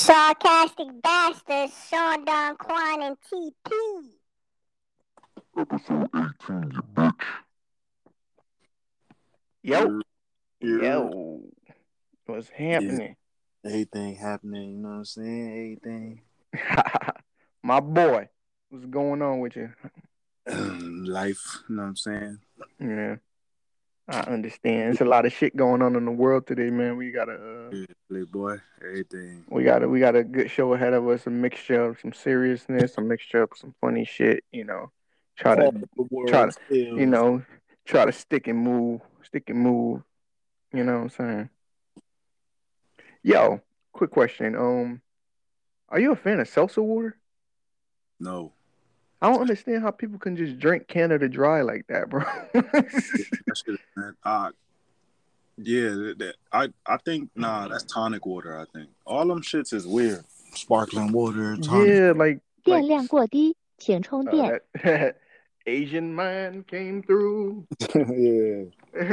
Sarcastic bastards, Sean Don Quan and TP. Episode 18, you bitch. Yo, Yeah. yo, what's happening? Everything happening, you know what I'm saying? Everything. My boy, what's going on with you? Life, you know what I'm saying? Yeah, I understand. It's a lot of shit going on in the world today, man. We got a, uh, Yeah, Playboy, everything. we got a, we got a good show ahead of us. A mixture of some seriousness, a mixture of some funny shit. You know, try to, All try to- still- you know, try to stick and move, stick and move. You know what I'm saying? Yo, quick question. Um, are you a fan of seltzer water? No. I don't understand how people can just drink Canada Dry like that, bro. That shit, man. Uh, yeah, that, that- I I think nah, that's tonic water. I think all them shits is weird. Sparkling water, tonic. yeah, like 电 like 量过低，请充 uh, 电。 that Asian man came through. yeah.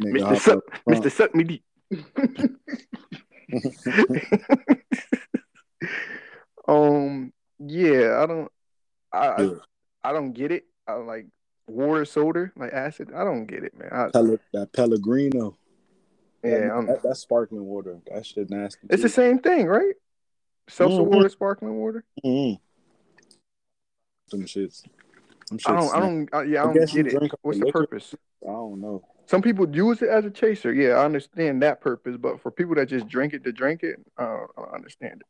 Nigga, Mr. hop Suck, up front. Mr. Suck me deep. um, yeah, I don't, I, I, Yeah. I don't get it. I like water soda, like acid. I don't get it, man. I, Pele- that Pellegrino. yeah, I'm, that, that's sparkling water. That shit nasty. it's the same thing, right? Seltzer Mhm. water, sparkling water. Mhm. Them shits. I don't, I don't, uh, yeah, I I don't get it. What's the liquor. purpose? I don't know. Some people use it as a chaser. Yeah, I understand that purpose, but for people that just drink it to drink it, uh, I don't understand it.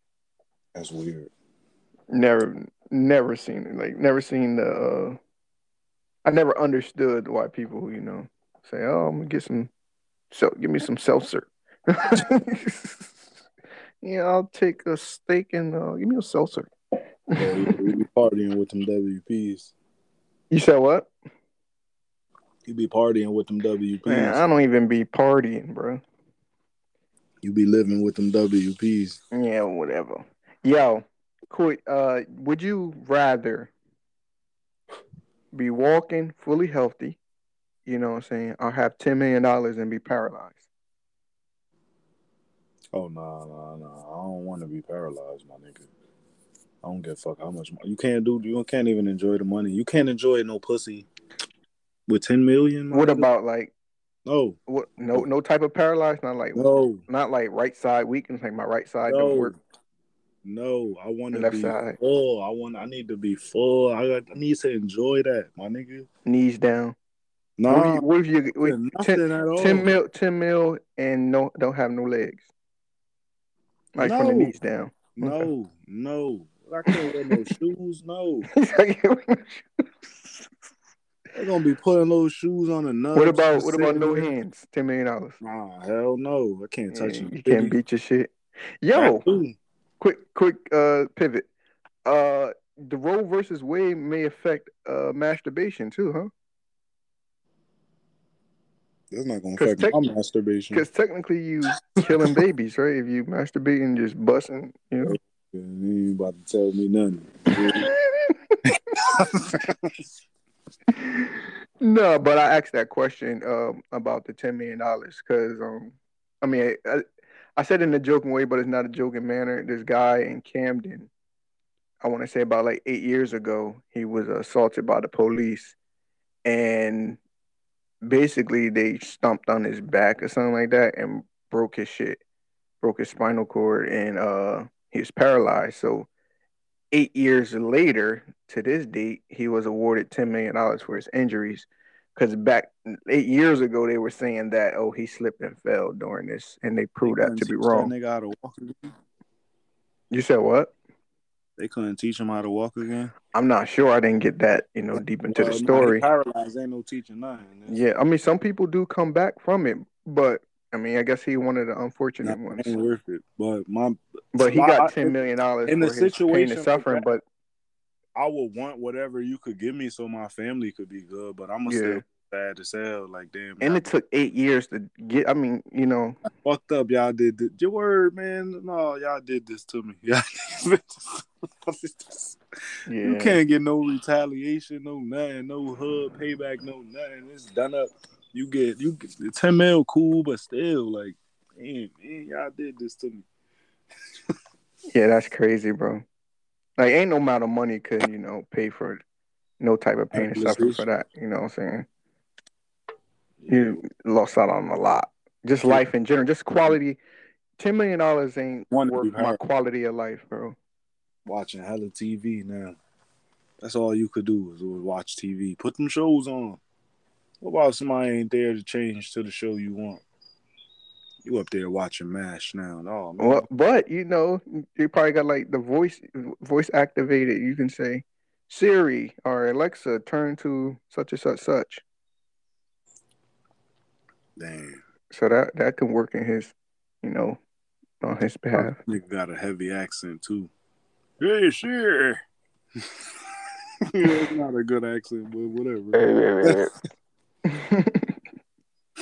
That's weird. Never, never seen it. Like, never seen the. Uh, I never understood why people, you know, say, "Oh, I'm gonna get some, so give me some seltzer." yeah, I'll take a steak and uh, give me a seltzer. Yeah, we, be partying with them WPs. You said what? You be partying with them WPs. Man, I don't even be partying, bro. you be living with them WPs. Yeah, whatever. Yo, quick. Uh, would you rather be walking fully healthy, you know what I'm saying, or have ten million dollars and be paralyzed? Oh no, no, no! I don't want to be paralyzed, my nigga. I don't give a fuck how much money. you can't do. You can't even enjoy the money. You can't enjoy no pussy with ten million. What nigga. about like no, what? No, no type of paralyzed. Not like no, not like right side weakness. Like my right side no, don't work. No? I want to be side. full. I want. I need to be full. I, got, I need to enjoy that, my nigga. Knees down. No, What if you? What if you? With nothing 10, at all. 10 mil, ten mil, and no, don't have no legs. Like from the knees down. No, no. I can't wear no shoes. No, they're gonna be putting those shoes on the nuts. about what about no hands? Ten million dollars. Nah, hell no. I can't touch Yeah, you. you can't beat your shit. Yo, quick, quick, uh, pivot. Uh, the Roe versus Wade may affect uh masturbation too, huh? That's not gonna affect tech- my masturbation. Because technically, you killing babies, right? If you masturbate and just busting, you know. You about to tell me nothing. no, but I asked that question um, about the ten million dollars because um, I mean, I, I said in a joking way, but it's not a joking manner. This guy in Camden, I want to say about like eight years ago, he was assaulted by the police, and basically they stomped on his back or something like that and broke his shit, broke his spinal cord, and uh, he was paralyzed. So eight years later to this date, he was awarded ten million dollars for his injuries. Because back eight years ago, they were saying that oh he slipped and fell during this, and they proved that to be wrong. That nigga how to walk again. You said what? They couldn't teach him how to walk again. I'm not sure. I didn't get that you know deep into Well, the story. paralyzed. Ain't no teaching nothing. Yeah, I mean some people do come back from it, but I mean I guess he one of the unfortunate it ones. ain't worth it. But my, But he I- got ten million dollars in the situation and suffering. But I would want whatever you could give me so my family could be good. But I'm gonna Yeah. still sad as hell. Like damn, and it took eight years to get. I mean, you know, fucked up. Y'all did this. your word, man. No, y'all did this to me. Y'all did this. yeah. You can't get no retaliation, no nothing, no hub payback, no nothing. It's done up. You get you get ten mil, cool, but still, like, man, man, y'all did this to me. Yeah, that's crazy, bro. Like, ain't no amount of money could you know pay for no type of pain and suffering for that. You know what I'm saying? You lost out on a lot. Just life in general, just quality. Ten million dollars ain't One worth my quality of life, bro. watching hella TV now. That's all you could do is watch TV. Put them shows on. What about somebody ain't there to change to the show you want? You up there watching MASH now. Oh man. Well, but you know, you probably got like the voice voice activated. You can say, Siri or Alexa, turn to such and such such. Damn. So that that can work in his, you know, on his behalf. Nigga got a heavy accent too. Hey, sure. yeah, it's not a good accent, but whatever.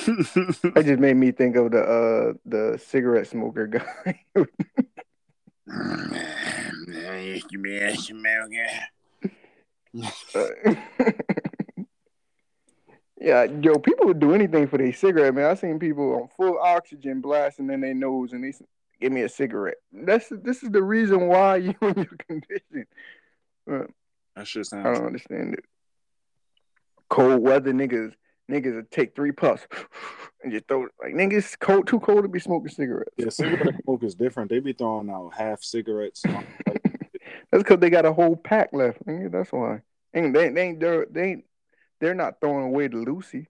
That just made me think of the uh the cigarette smoker guy. Yeah, yo, people would do anything for their cigarette, man. I seen people on full oxygen blasting in their nose, and they s- give me a cigarette. That's this is the reason why you in your condition. That shit I don't understand it. Cold weather niggas, niggas would take three puffs and just throw it like niggas cold too cold to be smoking cigarettes. Yeah, cigarette smoke is different. They be throwing out half cigarettes. That's because they got a whole pack left. Nigga. That's why. And they, they ain't they're, they ain't they're not throwing away the Lucy.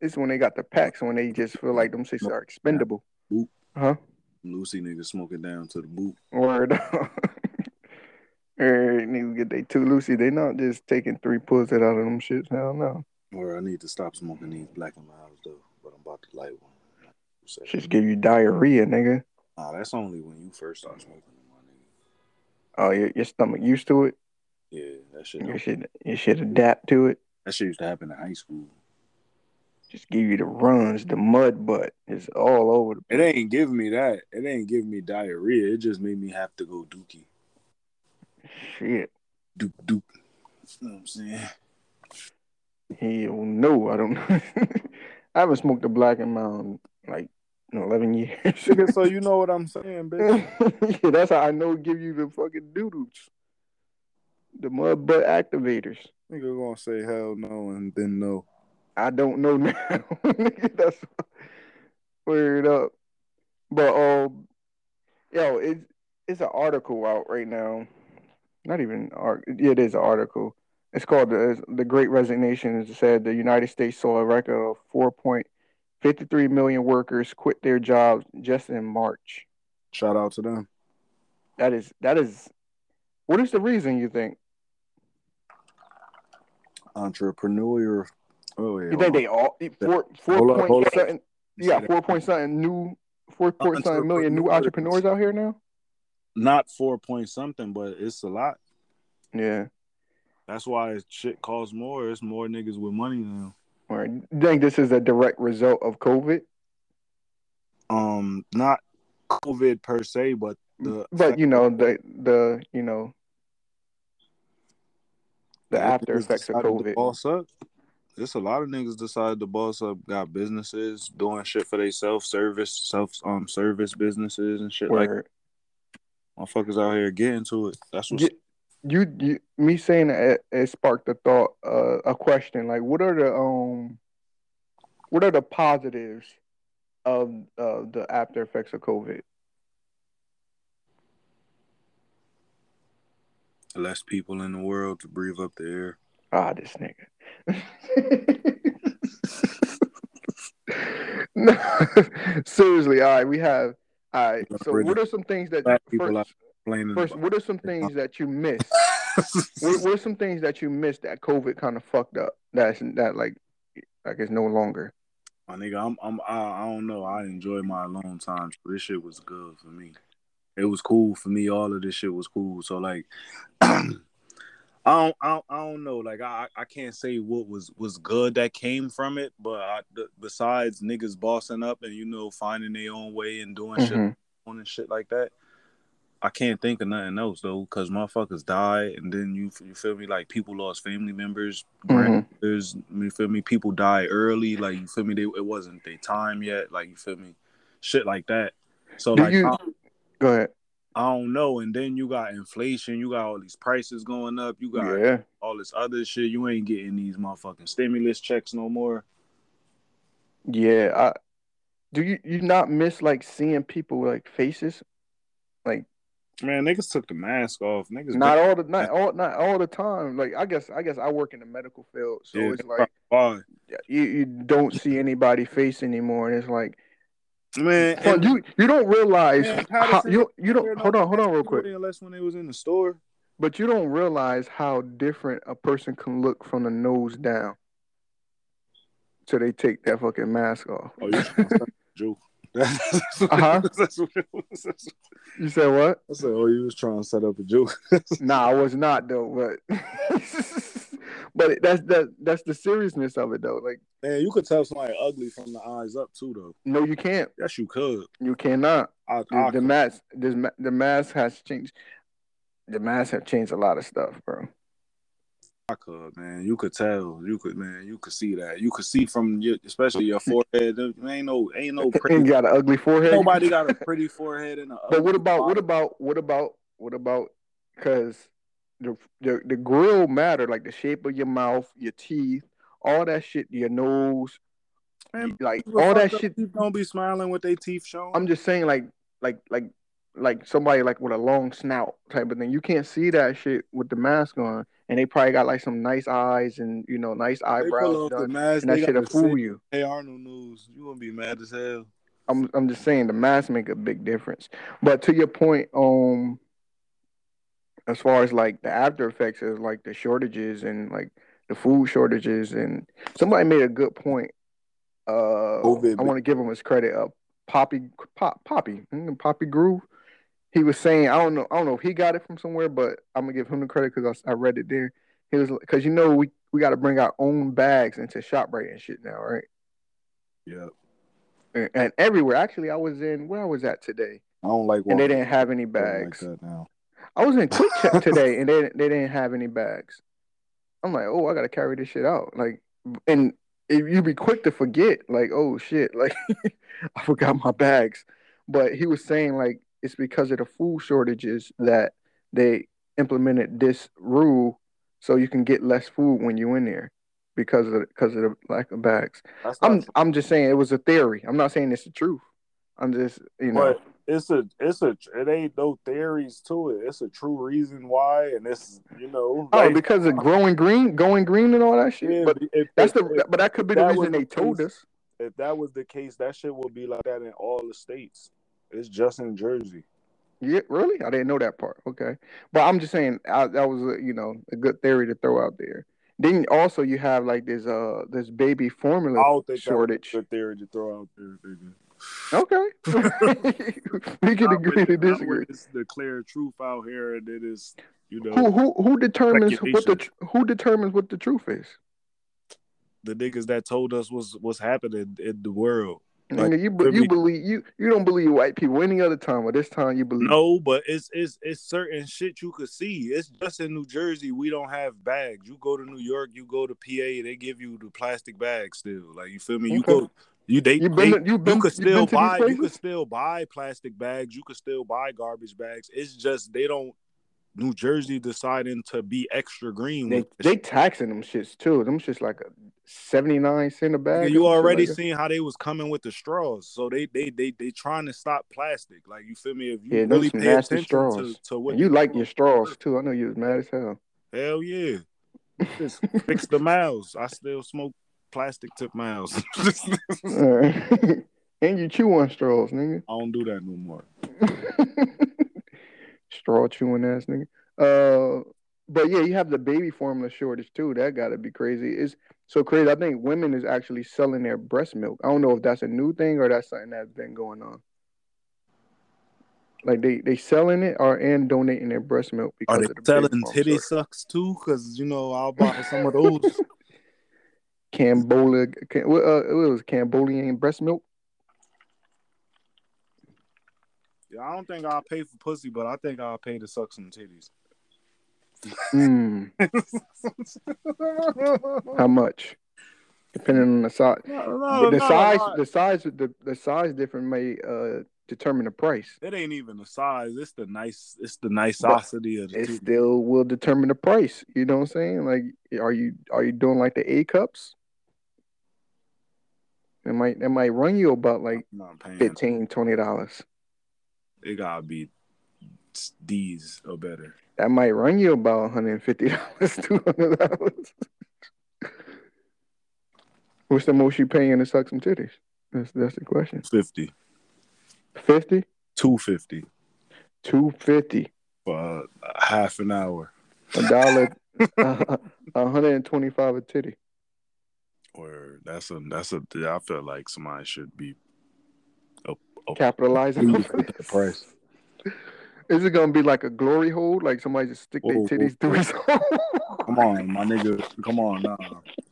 It's when they got the packs when they just feel like them shits are expendable. Boop. Huh? Lucy niggas smoking down to the boot. Word. Every niggas get they two Lucy. They not just taking three pulls out of them shits. Hell no. Or I need to stop smoking these Black and Milds though, but I'm about to light one. Shits give you diarrhea, nigga. nah, that's only when you first start smoking them, my nigga. Oh, your, your stomach used to it. Yeah, that shit. You should you should adapt to it. That shit used to happen in high school. Just give you the runs, the mud butt. It's all over the It ain't giving me that. It ain't giving me diarrhea. It just made me have to go dookie. shit. Dook dook. You know what I'm saying? Hell no, I don't know. I haven't smoked a black in like in eleven years. So you know what I'm saying, bitch. yeah, that's how I know give you the fucking doodles. The mud butt activators. Nigga gonna say hell no and then no. I don't know now. Nigga, that's weird up. But um, yo, it's it's an article out right now. Not even art. Yeah, it is an article. It's called the the Great Resignation. It said the United States saw a record of four point fifty three million workers quit their jobs just in March. Shout out to them. That is that is. What is the reason you think? Entrepreneur. Oh yeah. You think they all four four Hold point something? Yeah, four point something new four point something million new Entrepreneurs. out here now. not four point something, but it's a lot. Yeah. That's why shit costs more. It's more niggas with money now. Or you think this is a direct result of COVID? Um, not COVID per se, but the But you know the the you know the after effects of COVID. Boss up. There's a lot of niggas decided to boss up, got businesses, doing shit for they self service, self um service businesses and shit like Where motherfuckers out here getting to it. That's what you, you you me saying that it, it sparked a thought, uh, a question. Like, what are the um, what are the positives of uh, the after effects of COVID? Less people in the world to breathe up the air. Ah, this nigga. no, seriously. All right, we have. All right. So, what are some things that Black people first, Complaining first? What are some things that you missed? what, what are some things that you missed that COVID kind of fucked up? That's that like, like it's no longer. My nigga, I'm, I'm, I, I don't know. I enjoy my alone time. This shit was good for me. It was cool for me. All of this shit was cool. So like, I don't, I don't, I don't know. Like, I, I can't say what was was good that came from it. But I, th- besides niggas bossing up and you know finding their own way and doing shit Mhm. on and shit like that. I can't think of nothing else though, because motherfuckers die, and then you you feel me like people lost family members, Mhm. grandmothers. You feel me? People die early, like you feel me? They, it wasn't their time yet, like you feel me? Shit like that. So Do like, you- I- Go ahead. I don't know. And then you got inflation, you got all these prices going up, you got Yeah. all this other shit. You ain't getting these motherfucking stimulus checks no more. Yeah. I do you you not miss like seeing people like faces? Like Man, niggas took the mask off. Niggas not all the not all not all the time. Like I guess I guess I work in the medical field, so Yeah, it's like you, you don't see anybody face anymore, and it's like Man, and- you you don't realize Man, how you you don't hold on hold on real quick, Unless when they was in the store. but you don't realize how different a person can look from the nose down. So they take that fucking mask off. Oh, you trying to set up a joke? Uh-huh. That's what it was. You said what? I said, oh, you was trying to set up a joke. Nah, I was not though, but but that's that that's the seriousness of it though. Like Man, you could tell somebody ugly from the eyes up too, though. no, you can't. Yes, you could. You cannot. I, The, I the mask, this the mask has changed. The mask have changed a lot of stuff, bro. I could, man. You could tell. You could, man. You could see that. You could see from your, especially your forehead. There ain't no, ain't no pretty. got an ugly forehead. Nobody got a pretty forehead and a. But what about what about what about what about because the, the the grill matter like the shape of your mouth, your teeth, all that shit, your nose, Man, like all that shit. Don't be smiling with their teeth showing. I'm just saying like like like like somebody like with a long snout type of thing. You can't see that shit with the mask on, and they probably got like some nice eyes and you know nice eyebrows off the mask. and that shit'll fool you. Hey Arnold news. You gonna be mad as hell. I'm I'm just saying the mask make a big difference. But to your point, um, as far as like the after effects of like the shortages and like the food shortages and somebody made a good point. Uh, COVID. I want to give him his credit. Uh, Poppy Pop, Poppy mm, Poppy Groove. He was saying I don't know I don't know if he got it from somewhere, but I'm gonna give him the credit because I, I read it there. He was because you know we we got to bring our own bags into ShopRite and shit now, right? Yeah. And, and everywhere. Actually, I was in where I was at today. I don't like. and they didn't have any like bags. that now. I was in QuickChek today, and they they didn't have any bags. I'm like, oh, I gotta carry this shit out. Like, and if you be quick to forget, like, oh shit, like I forgot my bags. But he was saying like it's because of the food shortages that they implemented this rule, so you can get less food when you're in there because of the, because of the lack of bags. I'm true. I'm just saying it was a theory. I'm not saying it's the truth. I'm just you know. But it's a it's a it ain't no theories to it. It's a true reason why, and it's you know. Oh, like- because of growing green, going green, and all that shit. yeah, but if, that's if, the. But that could be the reason they the told case- us. if that was the case, that shit would be like that in all the states. It's just in Jersey. Yeah, really? I didn't know that part. Okay, but I'm just saying I, that was a, you know a good theory to throw out there. Then also you have like this uh this baby I formula don't think shortage. that was a good theory to throw out there. Nigga. Okay, we can agree to disagree. It's the clear truth out here, and it is you know Who who who determines what the who determines what the truth is? the niggas that told us what's what's happening in the world. Like, Nigga, you be- you be- believe you you don't believe white people any other time, but this time you believe. No, but it's it's it's certain shit you could see. It's just in New Jersey we don't have bags. You go to New York, you go to PA, they give you the plastic bags still. Like you feel me? You go you they, You been they- you been you could you still to buy you could still buy plastic bags, you could still buy garbage bags. It's just they don't New Jersey deciding to be extra green They they taxing them shits too. Them shits like a seventy nine cent a bag. you some shit already like seen how they was coming with the straws, so they they they they trying to stop plastic. Like you feel me? If you Yeah, really pay nasty attention straws. to, to what you like your straws too. I know you was mad as hell. hell yeah, just fix the mouths. I still smoke plastic tip mouths. I Alright. and you chew on straws, nigga. I don't do that no more. Straw chewing ass nigga. Uh, but yeah, you have the baby formula shortage too. That gotta be crazy. It's so crazy. I think women is actually selling their breast milk. I don't know if that's a new thing or that's something that's been going on. Like they they selling it or and donating their breast milk because Are they of the selling formula titty shortage. sucks too? Because you know I'll buy some of those. Cambola, Cam, uh, what was it, Cambodian breast milk? yeah, I don't think I'll pay for pussy, but I think I'll pay to suck some titties. Mm, how much? Depending on the size. No, But the no, size, no. the size, the the size difference may uh determine the price. It ain't even the size. It's the nice. It's the nicosity of the It titty. still will determine the price. You know what I'm saying? Like, are you are you doing like the A cups? It might it might run you about like I'm not paying. 15 dollars. It gotta be D's or better. That might run you about 150 dollars, 200 dollars. What's the most you paying to suck some titties? That's that's the question. 50, 50, 250 250, for uh, half an hour. a dollar, uh, 125 a titty. Or that's a that's a. I feel like somebody should be Capitalizing on pleased with the price. Is it gonna be like a glory hole? Like somebody just stick their titties whoa, through his hole? Come on, my nigga. Come on, nah.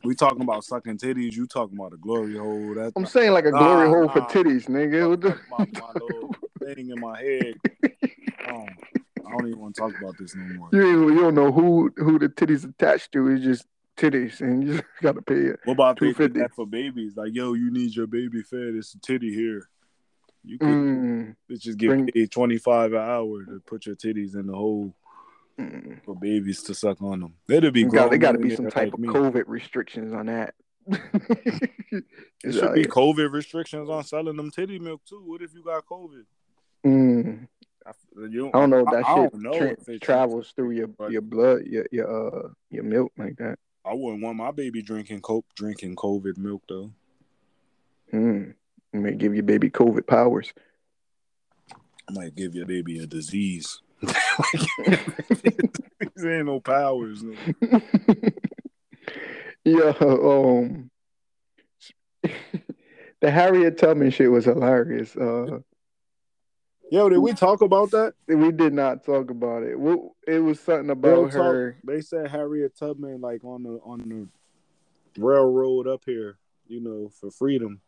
We talking about sucking titties. You talking about a glory hole? That's I'm saying like a glory Nah, hole for titties, nigga. What the- my, my little thing in my head. Um, I don't even want to talk about this no more. You you don't know who who the titties attached to. It's just titties, and you just gotta pay it. What about they 250. that for babies? Like, yo, you need your baby fed. It's a titty here. You could Mm, just get Bring- paid twenty five an hour to put your titties in the hole mm. for babies to suck on them. It'd be There got, there got to be some like type of me. COVID restrictions on that. It It's should be like, COVID restrictions on selling them titty milk too. What if you got COVID? mm, I, you I don't know if that I- I shit don't know tra- travels through your your blood, your your uh your milk like that. I wouldn't want my baby drinking coke, drinking COVID milk though. Mm. It may give your baby COVID powers. I might give your baby a disease. there ain't no powers. nigga. yeah, um, the Harriet Tubman shit was hilarious. Uh, Yo, did we talk about that? we did not talk about it. What- It was something about talk, her. They said Harriet Tubman like on the on the railroad up here, you know, for freedom.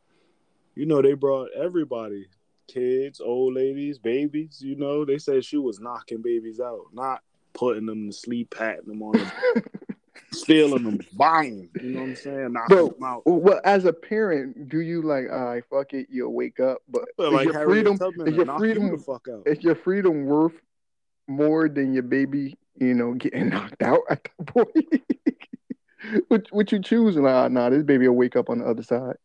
You know, they brought everybody, kids, old ladies, babies. You know, they said she was knocking babies out, not putting them to sleep, patting them on, the, stealing them, buying. You know what I'm saying? Knocking Bro, them out. Well, as a parent, do you like, all right, fuck it, you'll wake up, but I is like your freedom, is your freedom, the fuck out. is your freedom worth more than your baby, you know, getting knocked out at that point? what, what you choose? Like, nah, this baby will wake up on the other side.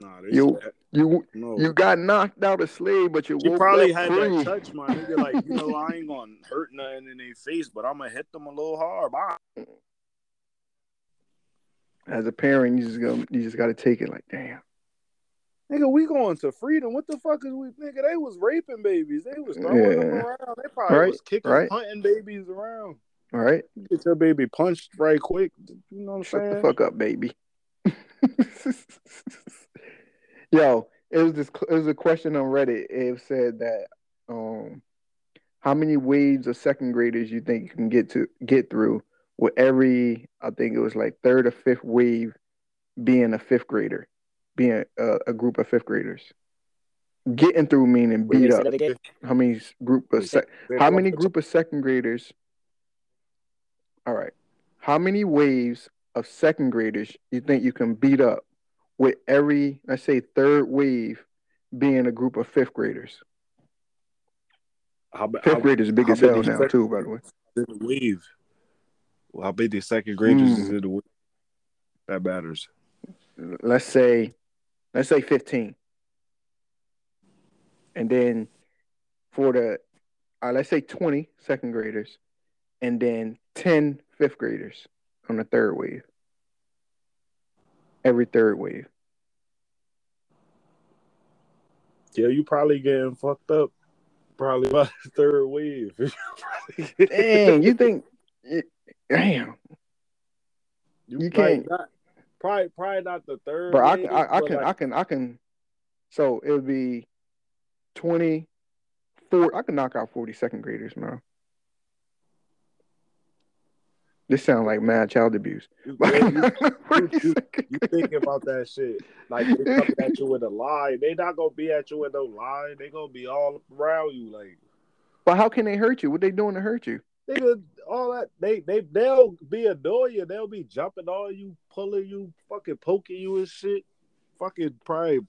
Nah, You- You no. you got knocked out of slave, but you probably had free. that touch, my nigga. Like, you know, I ain't gonna hurt nothing in their face, but I'm gonna hit them a little hard. Bye. As a parent, you just go, you just got to take it. Like, damn. Nigga, we going to freedom. What the fuck is we? Nigga, they was raping babies. They was throwing them around. They probably Right, was kicking, right. punting babies around. All right, You Get your baby punched right quick. You know what I'm shut saying? the fuck up, baby. Yo, it was this. It was a question on Reddit. It said that um, how many waves of second graders you think you can get to get through with every? I think it was like third or fifth wave being a fifth grader, being a, a group of fifth graders. Getting through meaning Wait, beat up. How many group of sec- How many group of second graders? All right. How many waves of second graders you think you can beat up with every, let's say, third wave being a group of fifth graders? How, Fifth how, graders big as hell now, second too, by the way. the wave? Well, how big the second graders is Mm. in the wave? That matters. Let's say, let's say 15. And then for the, uh, let's say 20 second graders, and then 10 fifth graders on the third wave. Every third wave. Yeah, you probably getting fucked up. Probably by the third wave. Dang, you think? Damn, you like, can't- Not, probably, probably not the third. bro. I, wave, can- I, I can, like, I can, I can. So it would be twenty four. I can knock out forty second graders, man. This sounds like mad child abuse. you, I yeah, can you, knock out 40 you- you think about that shit. Like they coming at you with a lie. They not gonna be at you with no lie. They gonna be all around you. Like But how can they hurt you? What they doing to hurt you? nigga, all that they they they'll be annoying you. They'll be jumping on you, pulling you, fucking poking you and shit. Fucking probably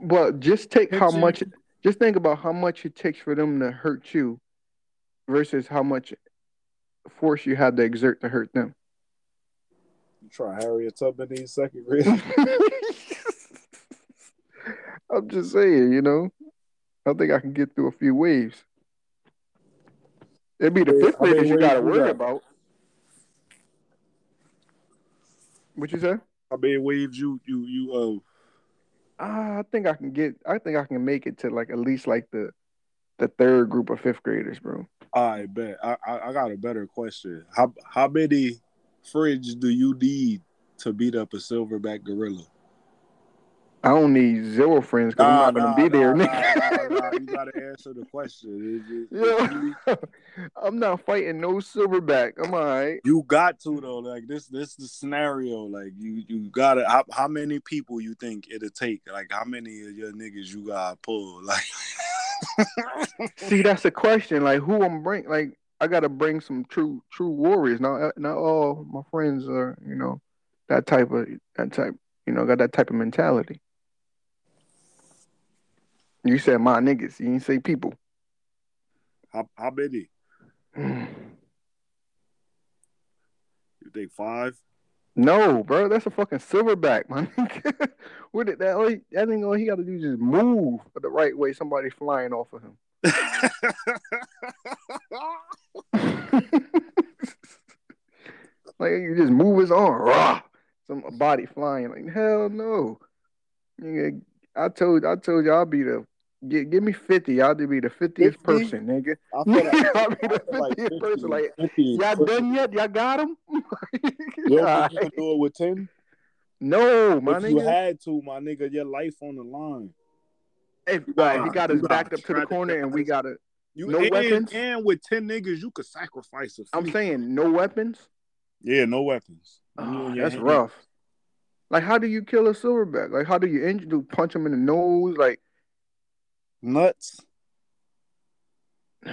But just take how Pinching much. just think about how much it takes for them to hurt you versus how much force you had to exert to hurt them. You try Harriet Tubman these second grade. I'm just saying, you know. I think I can get through a few waves. It'd be the fifth many graders you gotta worry got? about. What you say? How many waves you you you uh Ah, I think I can get. I think I can make it to like at least like the the third group of fifth graders, bro. I bet. I, I I got a better question. How how many fridge do you need to beat up a silverback gorilla? I don't need zero friends because I'm not gonna be there, nah, nigga. nah, nah. You gotta answer the question. It- I'm not fighting no silverback. I'm alright. You got to though. Like this, this the scenario. Like you, you gotta. How, how many people you think it'll take? Like how many of your niggas you gotta pull? Like, See, that's the question. Like, who I'm bring? Like, I gotta bring some true, true warriors. Not, not all my friends are, you know, that type of, that type, you know, got that type of mentality. You said my niggas. You didn't say people. how how many? You think five? No, bro, that's a fucking silverback, nigga. What did that? All he, that thing, all he got to do is just move the right way. Somebody flying off of him. like you just move his arm, rah, some body flying. Like hell no. I told, I told you, I'll be the. Give, give me fifty. Y'all to be the fiftieth 50? person, nigga. I feel like, I'll be the feel like fiftieth person. Like 50 y'all done yet? Y'all got him? You don't think you can do it with ten? no, my if you had to, my nigga, your life on the line. If, You all right, he got you us backed up to try the to corner, and we got to. You No and, weapons? and with ten niggas, you could sacrifice i'm saying no weapons. yeah, no weapons. You Oh, and that's hand. rough. Like, how do you kill a silverback? Like, how do you injure? Do punch him in the nose? Like, Nuts. You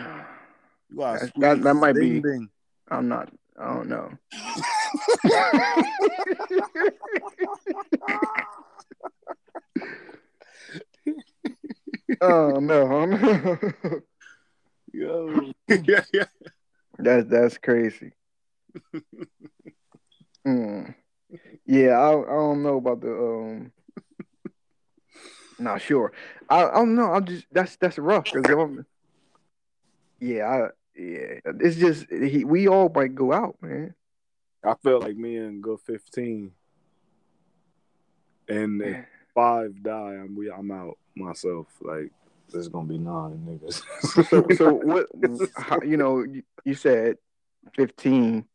That- that- that might ding, be- ding. I'm not. I don't know. oh no, Yo. yeah, yeah. that's that's crazy. Mm. Yeah, I, I don't know about the um. Not sure. I, I don't know. I'm just that's that's rough because yeah, I, yeah. It's just he, we all might go out, man. I felt like me and go fifteen, and if five die, I'm we I'm out myself. Like there's gonna be nine niggas. So so what? How, you know, you, you said fifteen.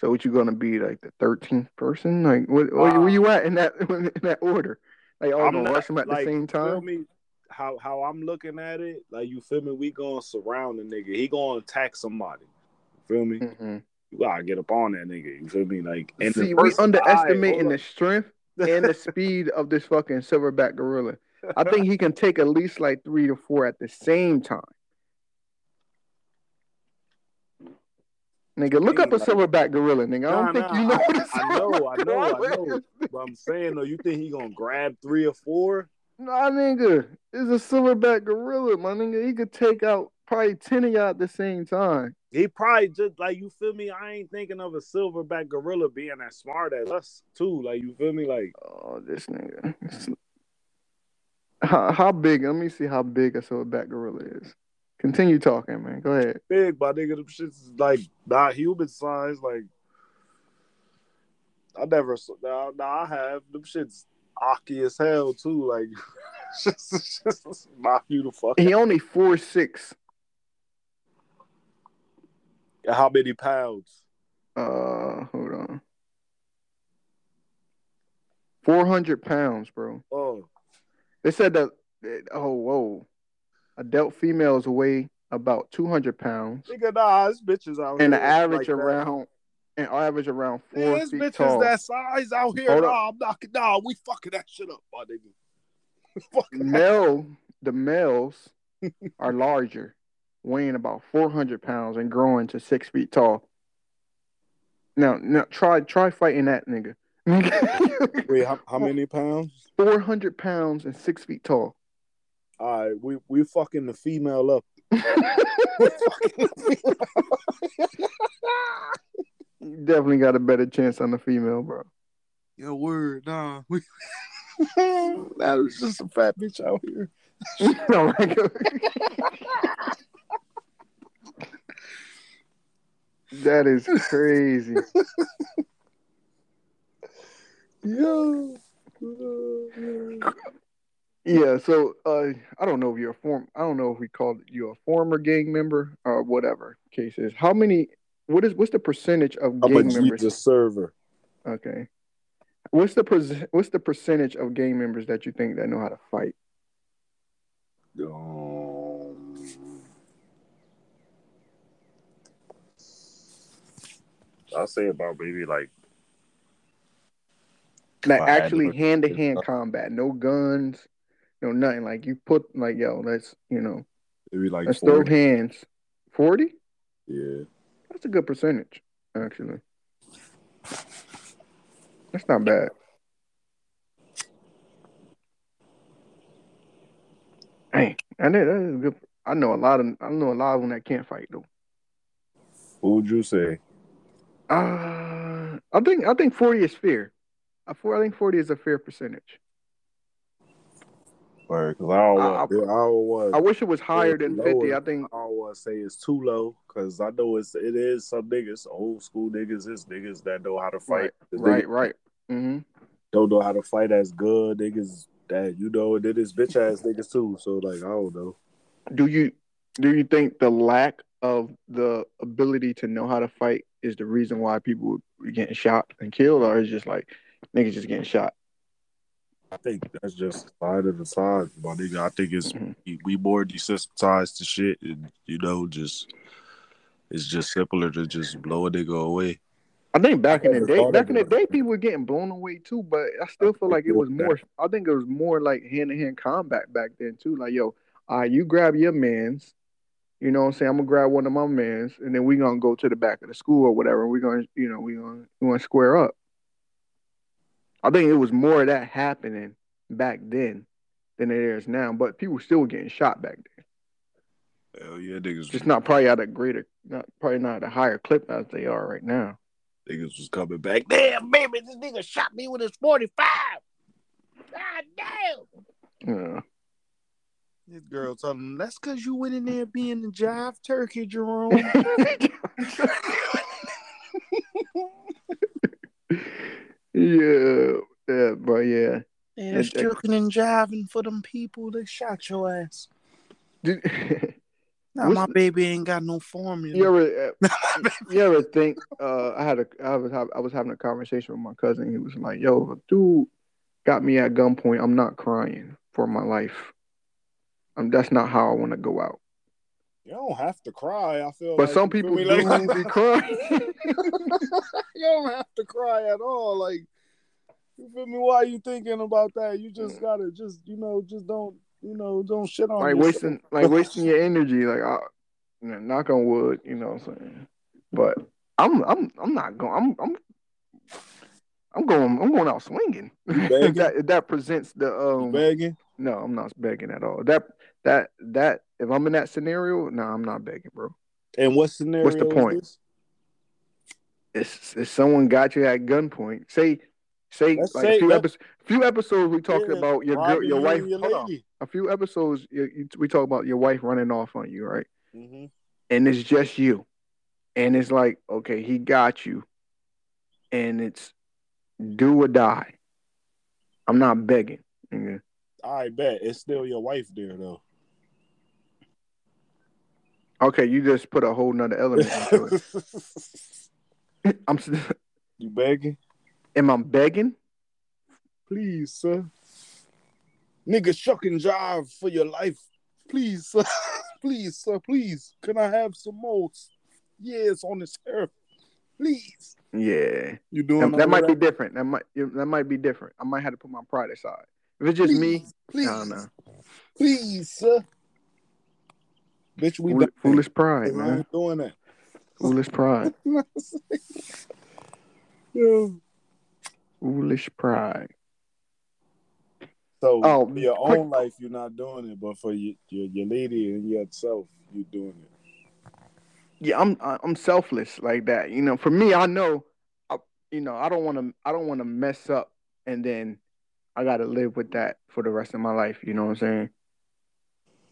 So what you gonna be like the thirteenth person? Like what? where, where uh, you at in that in that order? Like all I'm gonna not- rush them at like, the same Feel time? me? How how I'm looking at it, like you feel me? We gonna surround the nigga. He gonna attack somebody. Feel me? hmm You gotta get up on that nigga. You feel me? Like and See, we underestimating the strength and the speed of this fucking silverback gorilla. I think he can take at least like three to four at the same time. Nigga, look up a Like- silverback gorilla, nigga. I don't Nah, think nah, you know I- what a I know, I know, I know. But I'm saying though, you think he gonna grab three or four? Nah, nigga, it's a silverback gorilla, my nigga. He could take out probably ten of y'all at the same time. He probably just like you feel me. I ain't thinking of a silverback gorilla being as smart as us too. Like you feel me? Like Oh, this nigga. How, how big? Let me see how big a silverback gorilla is. Continue talking, man. Go ahead. big, my nigga. Them shits is like not human size. Like I never. Now, now I have them shits aki as hell too. Like just, just knock you the fuck. He only four six. How many pounds? Uh, hold on. Four hundred pounds, bro. Oh, They said that. Oh, whoa. Adult females weigh about two hundred pounds, nigga, nah, this bitches out here. and the average like around, and average around four Yeah, this feet bitches tall. that size out here. Hold nah, I'm knocking. Nah, we fucking that shit up, my nigga. Male, the males are larger, weighing about four hundred pounds and growing to six feet tall. Now, now try try fighting that nigga. Wait, how, how many pounds? Four hundred pounds and six feet tall. All right, we we fucking the female up. The female. You definitely got a better chance on the female, bro. Yo, word, nah. We... that was just a fat bitch out here. That is crazy. Yo. Oh, Yeah, so uh, I don't know if you're a form. I don't know if we called you a former gang member or whatever case is. How many? What is? What's the percentage of I'm a gang members? Jesus server. Okay. What's the pres- What's the percentage of gang members that you think that know how to fight? Um, I'll say about maybe like Like If I had to actually hand to hand combat, no guns, no nothing. Like you put like yo, let's you know, maybe like let's throw hands. Forty? Yeah. That's a good percentage, actually. That's not bad. Hey, I know that is good. I know a lot of I know a lot of them that can't fight though. What would you say? Uh, I think I think forty is fair. I I think forty is a fair percentage. Because I always, I- I, always, I wish it was higher than lower. fifty. I think I always say it's too low because I know it's it is some niggas, old school niggas, it's niggas that know how to fight. right, right, right. hmm Don't know how to fight as good. Niggas that you know, and then it's bitch ass niggas too. So like I don't know. Do you do you think the lack of the ability to know how to fight is the reason why people are getting shot and killed, or is it just like niggas just getting shot? I think that's just side of the side, my nigga. I think it's Mhm. we- we more desensitized to shit, and you know, just it's just simpler to just blow a nigga away. I think back in the day, back in the day, people were getting blown away too. But I still feel like it was more. I think it was more like hand to hand combat back then too. Like yo, uh, you grab your man's, you know what I'm saying? I'm gonna grab one of my man's, and then we gonna go to the back of the school or whatever. We're gonna, you know, we gonna we gonna square up. I think it was more of that happening back then than it is now. But people still were getting shot back then. Hell yeah, niggas, Just not probably at a greater, not probably not at a higher clip as they are right now. niggas was coming back. Damn, baby, this nigga shot me with his forty five. God damn. Yeah. This girl telling him that's because you went in there being the jive turkey, Jerome. yeah, yeah, but yeah. Yeah, It- jerking and jiving for them people that shot your ass. Dude, Now my baby ain't got no formula. you ever, uh, you ever think? Uh, I had a, I was, I was having a conversation with my cousin. He was like, "Yo, if a dude got me at gunpoint. I'm not crying for my life. Um, that's not how I want to go out." You don't have to cry. I feel. But like, some people do Like- be crying. you don't have to cry at all. Like, you feel me? Why are you thinking about that? You just gotta, just you know, just don't, you know, don't shit on. like yourself. wasting, like wasting your energy. Like, I, knock on wood. You know what I'm saying? But I'm, I'm, I'm not going. I'm, I'm. I'm going. I'm going out swinging. if that if that presents the um. begging. No, I'm not begging at all. That that that if I'm in that scenario, no, I'm not begging, bro. And what scenario? What's the point? It's if someone got you at gunpoint, say say Let's like say- a few few episodes we talked Yeah, about your girl, your wife. your hold on. A few episodes you, you, we talk about your wife running off on you, right? Mhm. And it's just you, and it's like okay, he got you, and it's do or die. I'm not begging. I bet it's still your wife there though. Okay, you just put a whole nother element into it. I'm. you begging? Am I begging? Please, sir. Nigga, shuck and jive for your life. Please, sir. please, sir. Please. Can I have some more years on this earth? Please. Yeah, You doing that, that might be different. That might that might be different. I might have to put my pride aside. If it's just me, Please. Don't know. Please, sir. Bitch, we Fool- done. foolish pride, man. doing that. Foolish pride. Yo. Foolish pride. So Oh, for your own life, you're not doing it, but for your your, your lady and yourself, you're doing it. yeah, I'm I'm selfless like that. You know, for me, I know, I, you know, I don't want to I don't want to mess up, and then I got to live with that for the rest of my life. You know what I'm saying?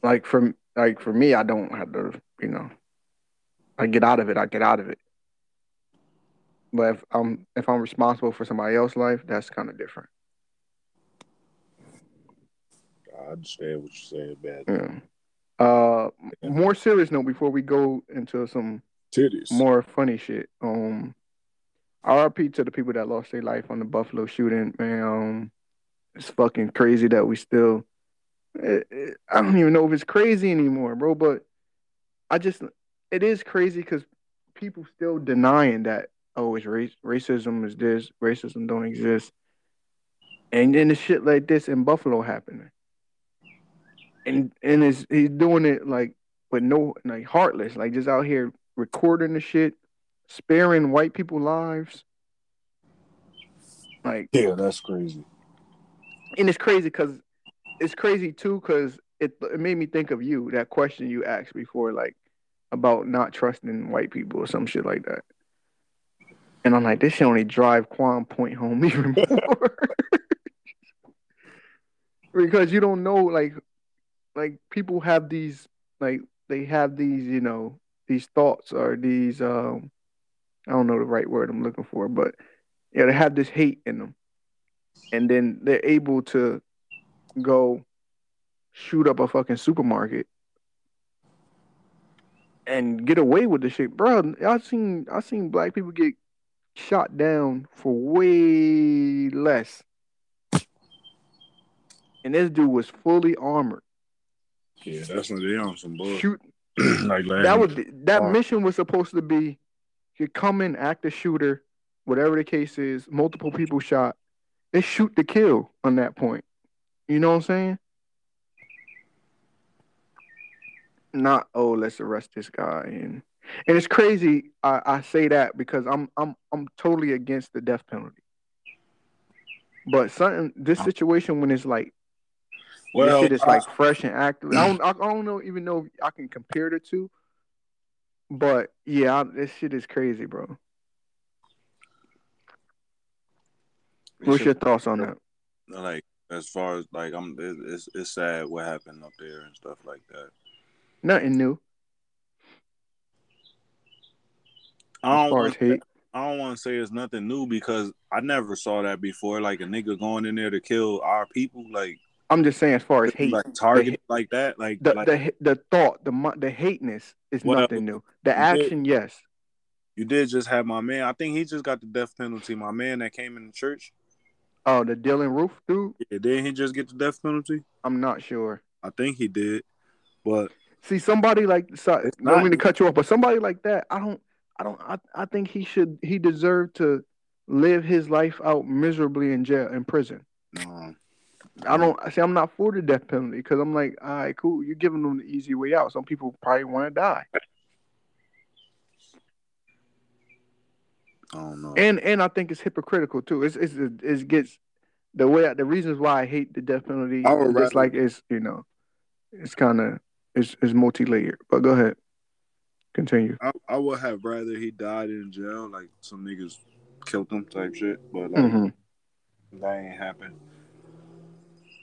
Like for like for me, I don't have to. You know, I get out of it. I get out of it. But if I'm if I'm responsible for somebody else's life, that's kind of different. I understand what you're saying, man. Yeah. Uh, more serious note before we go into some Titties. more funny shit. Um, RIP to the people that lost their life on the Buffalo shooting. Man, um, it's fucking crazy that we still. It, it- I don't even know if it's crazy anymore, bro. But I just, it is crazy because people still denying that. Oh, it's race, racism is this, racism don't exist, and then the shit like this in Buffalo happening, and and it's he's doing it like with no like heartless, like just out here recording the shit, sparing white people lives. Like, Yeah, that's crazy. and it's crazy because it's crazy too because it it made me think of you that question you asked before, like about not trusting white people or some shit like that. And I'm like, this should only drive Quan Point home even more. because you don't know, like, like people have these, like, they have these, you know, these thoughts or these, um, I don't know the right word I'm looking for, but yeah, they have this hate in them, and then they're able to go shoot up a fucking supermarket and get away with the shit, bro. I seen I seen black people get shot down for way less, and this dude was fully armored. Yeah, that's what they on some bullshit. Shoot, like last that was that mission was supposed to be you come in, act a shooter, whatever the case is, multiple people shot. They shoot to kill on that point. You know what I'm saying? Not oh, let's arrest this guy and and it's crazy. I, I say that because I'm I'm I'm totally against the death penalty. But something this oh. situation when it's like well, this shit is I- like fresh and active. I don't, I don't know, even know if I can compare the two. But yeah, I, this shit is crazy, bro. What's your thoughts on that? like as far as like I'm it, it's it's sad what happened up there and stuff like that. Nothing new I don't want hate. I don't want to say it's nothing new because I never saw that before. Like a nigga going in there to kill our people, like I'm just saying, as far as hate, like targeted like that, like the like the the thought, the the hateness is Well, nothing new. The you did- action, yes. you did just have my man. I think he just got the death penalty. My man that came in the church, Oh, the Dylann Roof dude. yeah, didn't he just get the death penalty? I'm not sure. I think he did, but See, somebody like so, It's don't not- mean to cut you off, but somebody like that, I don't, I don't, I, I think he should, he deserved to live his life out miserably in jail, in prison. um, I don't I see. I'm not for the death penalty because I'm like, all right, cool. You're giving them the easy way out. Some people probably want to die, I don't know. and and I think it's hypocritical too. It's it's it gets the way the reasons why I hate the death penalty. I would is just like it's you know, it's kind of it's it's multi layered. But go ahead, continue. I, I would have rather he died in jail, like some niggas killed him type shit. But like hmm that ain't happen.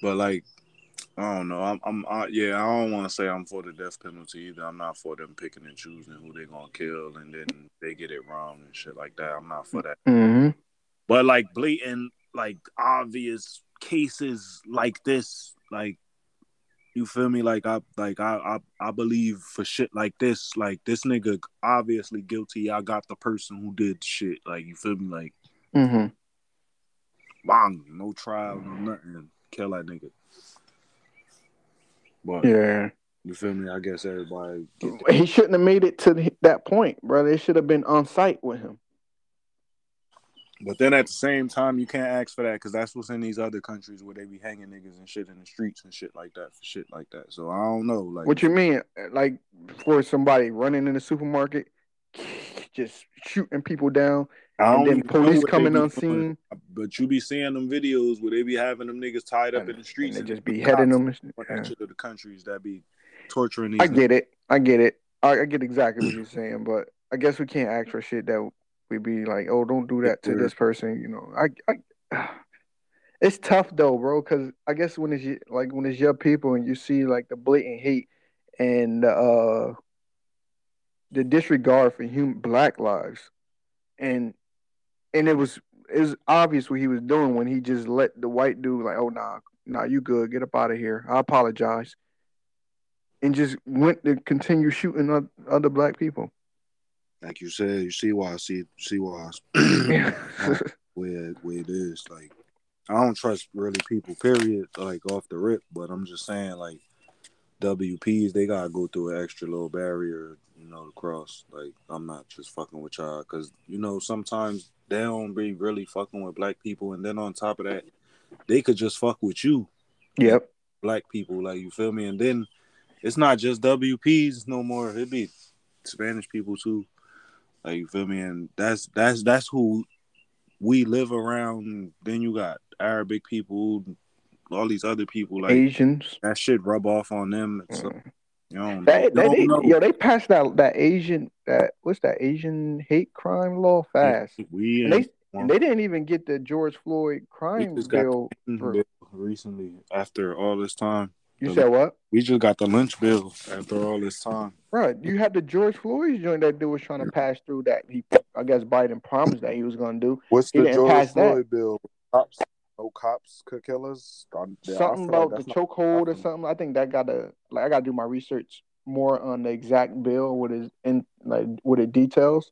But like, I don't know. I'm, I'm, I, yeah. I don't want to say I'm for the death penalty either. I'm not for them picking and choosing who they're gonna kill, and then they get it wrong and shit like that. I'm not for that. hmm But like blatant, like obvious cases like this, like you feel me? Like I, like I, I, I believe for shit like this, like this nigga obviously guilty. I got the person who did shit. Like you feel me? Like mm-hmm. bang, no trial, no nothing. Kill that nigga. But Yeah, you feel me? I guess everybody. He shouldn't have made it to that point, brother. It should have been on site with him. But then at the same time, you can't ask for that because that's what's in these other countries where they be hanging niggas and shit in the streets and shit like that for shit like that. So I don't know. Like What you mean? Like for somebody running in the supermarket, just shooting people down I and don't then police coming on scene But you be seeing them videos where they be having them niggas tied up and, in the streets and they just be heading them. Yeah. of the countries that be torturing these. I get it. I get it. I, I get exactly what you're saying, but I guess we can't ask for shit that we be like, oh, don't do that to this person. You know, I, I, it's tough though, bro, because I guess when it's like when it's your people and you see like the blatant hate and uh the disregard for human black lives, and and it was it was obvious what he was doing when he just let the white dude like, oh nah, nah, you good, get up out of here. I apologize and just went to continue shooting other black people. Like you said, you see why I see see why Yeah. where where it is. Like I don't trust really people, period, like off the rip. But I'm just saying, like WPs, they gotta go through an extra little barrier, you know, to cross. Like I'm not just fucking with y'all, cause you know sometimes they don't be really fucking with black people, and then on top of that, they could just fuck with you, yep. black people. Like you feel me? And then it's not just WPs no more. It'd be Spanish people too. Like you feel me? And that's that's that's who we live around. Then you got Arabic people, all these other people. Like Asians. that shit rub off on them. Mm. You don't, That, that, they, know. yo, they passed that that Asian that what's that Asian hate crime law fast, We and and they and they didn't even get the George Floyd crime bill. Lynch bill recently after all this time. You said what? We just got the Lynch bill after all this time. Right, you had the George Floyd joint that dude was trying to pass through that he, I guess Biden promised that he was gonna do. What's He the George pass that. Floyd bill? Cops, no cops could kill us. I- yeah, I something feel like about the chokehold or something. I think that gotta like I gotta do my research more on the exact bill what is in like what it details.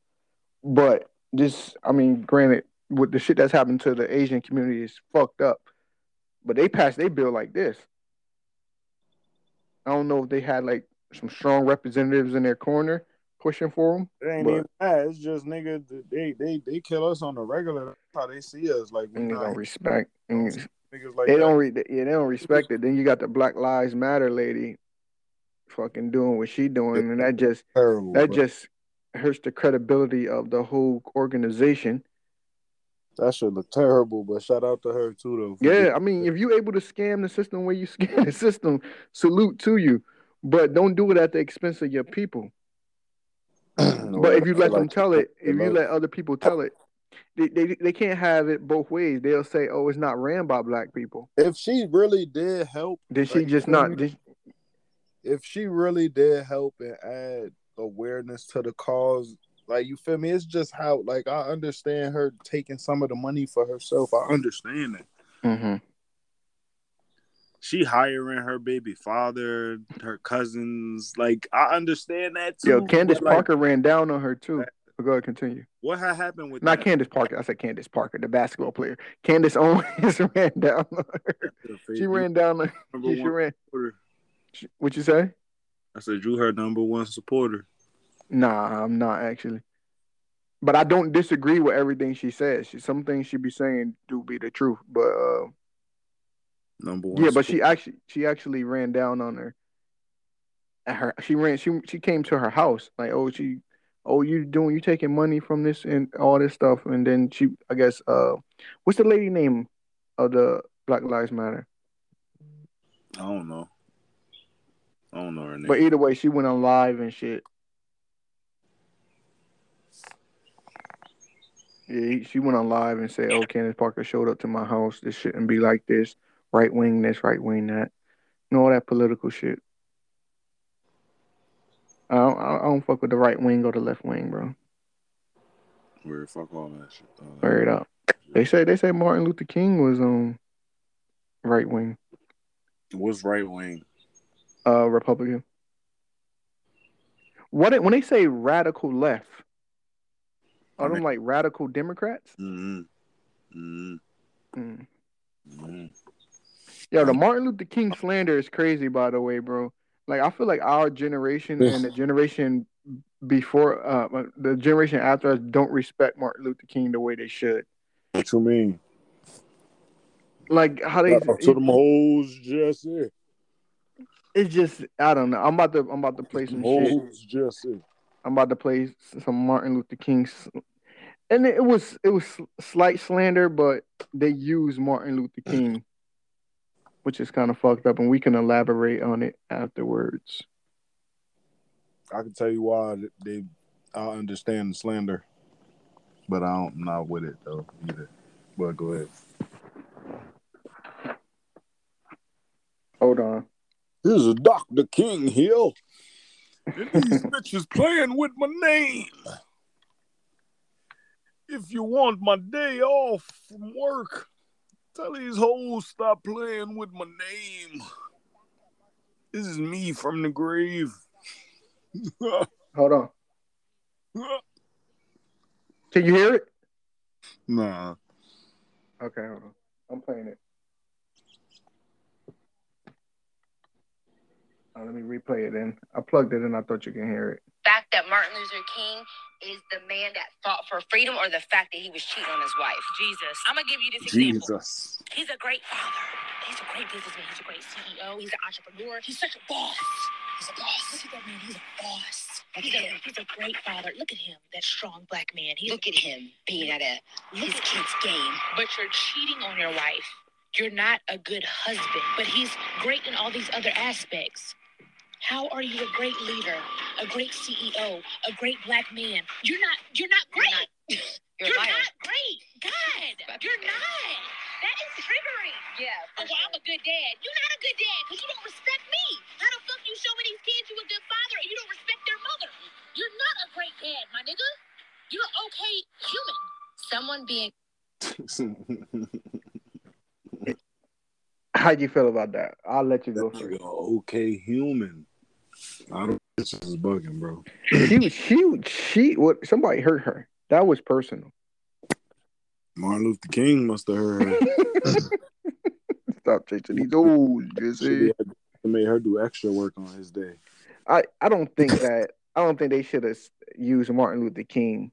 But just I mean, granted, with the shit that's happened to the Asian community is fucked up. But they passed their bill like this. I don't know if they had like some strong representatives in their corner pushing for them. It ain't But- even that. It's just nigga. They they they kill us on the regular. That's how they see us. Like we they don't respect. Niggas like they that. don't re- yeah, they don't respect it. Then you got the Black Lives Matter lady fucking doing what she doing, and that just terrible. that bro. just hurts the credibility of the whole organization. that should look terrible. But shout out to her too though. Yeah, I mean, if you're able to scam the system where you scam the system, salute to you. But don't do it at the expense of your people. But if you let them tell it, if you let other people tell it, they, they they can't have it both ways. They'll say, "Oh, it's not ran by black people." if she really did help, Did she Like, just not? Did, if she really did help and add awareness to the cause, like you feel me, it's just how like I understand her taking some of the money for herself. I understand that. hmm She hiring her baby father, her cousins. Like I understand that too. Yo, Candace but, like, Parker ran down on her too. But go ahead, continue. What had happened with Not that? Candace Parker. I said Candace Parker, the basketball player. Candace Owens ran down on her. She ran down on. Number she one ran. supporter. What you say? I said you her number one supporter. Nah, I'm not actually. But I don't disagree with everything she says. She, some things she be saying do be the truth. But uh, Number one. yeah, but she actually she actually ran down on her. At her, she ran. She she came to her house like, oh, she, oh, you doing? You taking money from this and all this stuff? And then she, I guess, uh, what's the lady name of the Black Lives Matter? I don't know. I don't know her name. But either way, she went on live and shit. Yeah, she went on live and said, "Oh, Candace Parker showed up to my house. This shouldn't be like this. Right wing this, right wing that. And all that political shit. I don't, I don't fuck with the right wing or the left wing, bro. Weird. Fuck all that shit. Uh, Word up. They say they say Martin Luther King was um right wing, What's right wing? uh Republican. What it, when they say radical left, are them like radical Democrats? Mm-hmm. Mm-hmm. Mm. Mm-hmm. Yo, the Martin Luther King slander is crazy, by the way, bro. Like, I feel like our generation and the generation before, uh, the generation after us don't respect Martin Luther King the way they should. What you mean? Like, how they, to them hoes, Jesse. it's just, I don't know. I'm about to, I'm about to play some shit. Hoes, Jesse. I'm about to play some Martin Luther King. and it was it was slight slander, but they used Martin Luther King, which is kind of fucked up, and we can elaborate on it afterwards. I can tell you why they. I understand the slander, but I don't, I'm not with it though either. But go ahead. Hold on. This is Dr. King Hill. And these bitches playing with my name. If you want my day off from work, tell these hoes stop playing with my name. This is me from the grave. Hold on. Can you hear it? nah. Okay, hold on. I'm playing it. Uh, let me replay it then. I plugged it in. I thought you can hear it. Fact that Martin Luther King is the man that fought for freedom or the fact that he was cheating on his wife? Jesus. I'm gonna give you this example. Jesus. He's a great father. He's a great businessman. He's a great CEO. He's an entrepreneur. He's such a boss. He's a boss. Look at that man. He's a boss. He's a, he's a great father. Look at him, that strong black man. He's Look at him being at a Look his at- kid's game. but you're cheating on your wife. You're not a good husband, but he's great in all these other aspects. How are you a great leader, a great CEO, a great black man? You're not. You're not You're great. not. You're, You're not great. God, you're not. That is triggering. Yeah. Oh, well, I'm a good dad. You're not a good dad because you don't respect me. How the fuck you show me these kids you a good father and you don't respect their mother? You're not a great dad, my nigga. You're an okay human. Someone being How'd you feel about that? I'll let you That go nigga first. okay human. I don't. Think this is bugging, bro. she she she what somebody hurt her. That was personal. Martin Luther King must have heard. her. Stop chasing these old Shit, Jesse. he had to made her do extra work on his day. I I don't think that I don't think they should have used Martin Luther King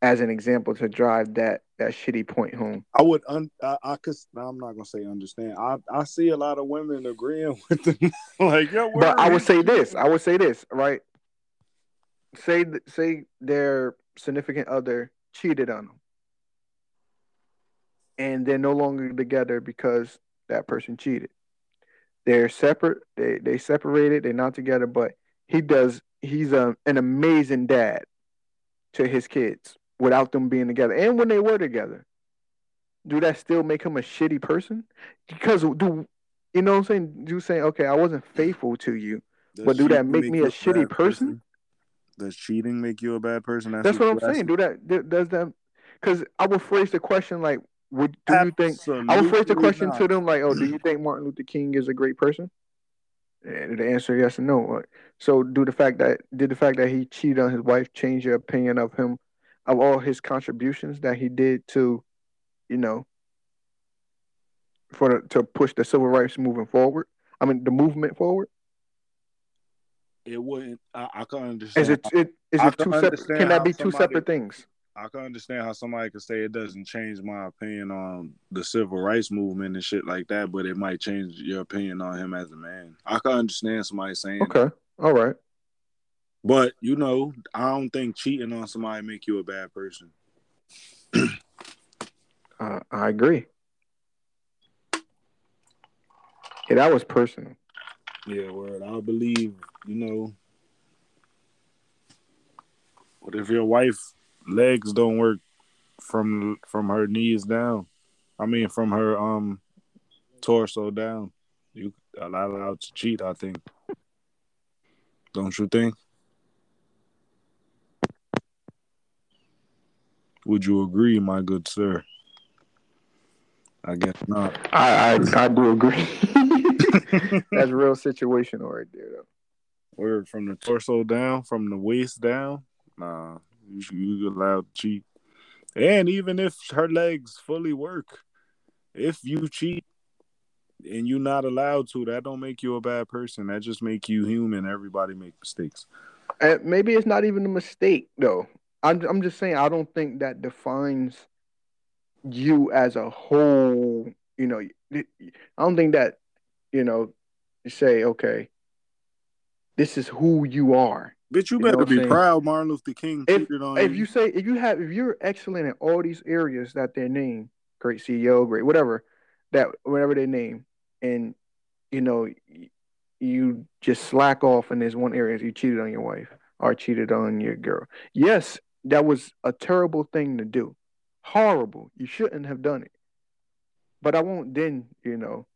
as an example to drive that that shitty point home. I would. Un, I, I could. I'm not gonna say understand. I I see a lot of women agreeing with them. like, yo, But I would say this. I would say this. Right. Say say their significant other cheated on them, and they're no longer together because that person cheated. They're separate. They they separated. They're not together. But he does. He's a, an amazing dad to his kids without them being together, and when they were together. Do that still make him a shitty person? Because do you know what I'm saying? Do you saying, okay, I wasn't faithful to you. Does but do that cheating make me a shitty bad person? Does cheating make you a bad person? That's what I'm saying. Do that? Does that? Because I would phrase the question like, "Would do you think?" I would phrase the question not. to them like, "Oh, do you think Martin Luther King is a great person?" And the answer yes or no. So, do the fact that did the fact that he cheated on his wife change your opinion of him, of all his contributions that he did to, you know, for the, to push the civil rights moving forward? I mean, the movement forward. It wouldn't. I, I can understand. Is it? it is I it two separate? Can that be two somebody- separate things? I can understand how somebody could say it doesn't change my opinion on the civil rights movement and shit like that, but it might change your opinion on him as a man. I can understand somebody saying, that. Okay, all right. But you know, I don't think cheating on somebody make you a bad person. Uh, I agree. Yeah, that was personal. Yeah, word. I believe, you know, what if your wife legs don't work from from her knees down? I mean, from her um torso down. You allowed to cheat. I think. Don't you think? Would you agree, my good sir? I guess not. I I, I do agree. That's real situational right there, though. Word from the torso down, from the waist down. Nah, you you allowed to cheat. And even if her legs fully work, if you cheat and you're not allowed to, that don't make you a bad person. That just make you human. Everybody make mistakes. And maybe it's not even a mistake, though. I'm I'm just saying I don't think that defines you as a whole. You know, I don't think that you know you say okay, this is who you are. Bitch, you You better be saying? proud Martin Luther King If- on if you. you say if you have if you're excellent in all these areas that they name, great CEO, great whatever, that whatever they name, and you know you just slack off in this one area, you cheated on your wife or cheated on your girl. Yes, that was a terrible thing to do, horrible. You shouldn't have done it. But I won't then you know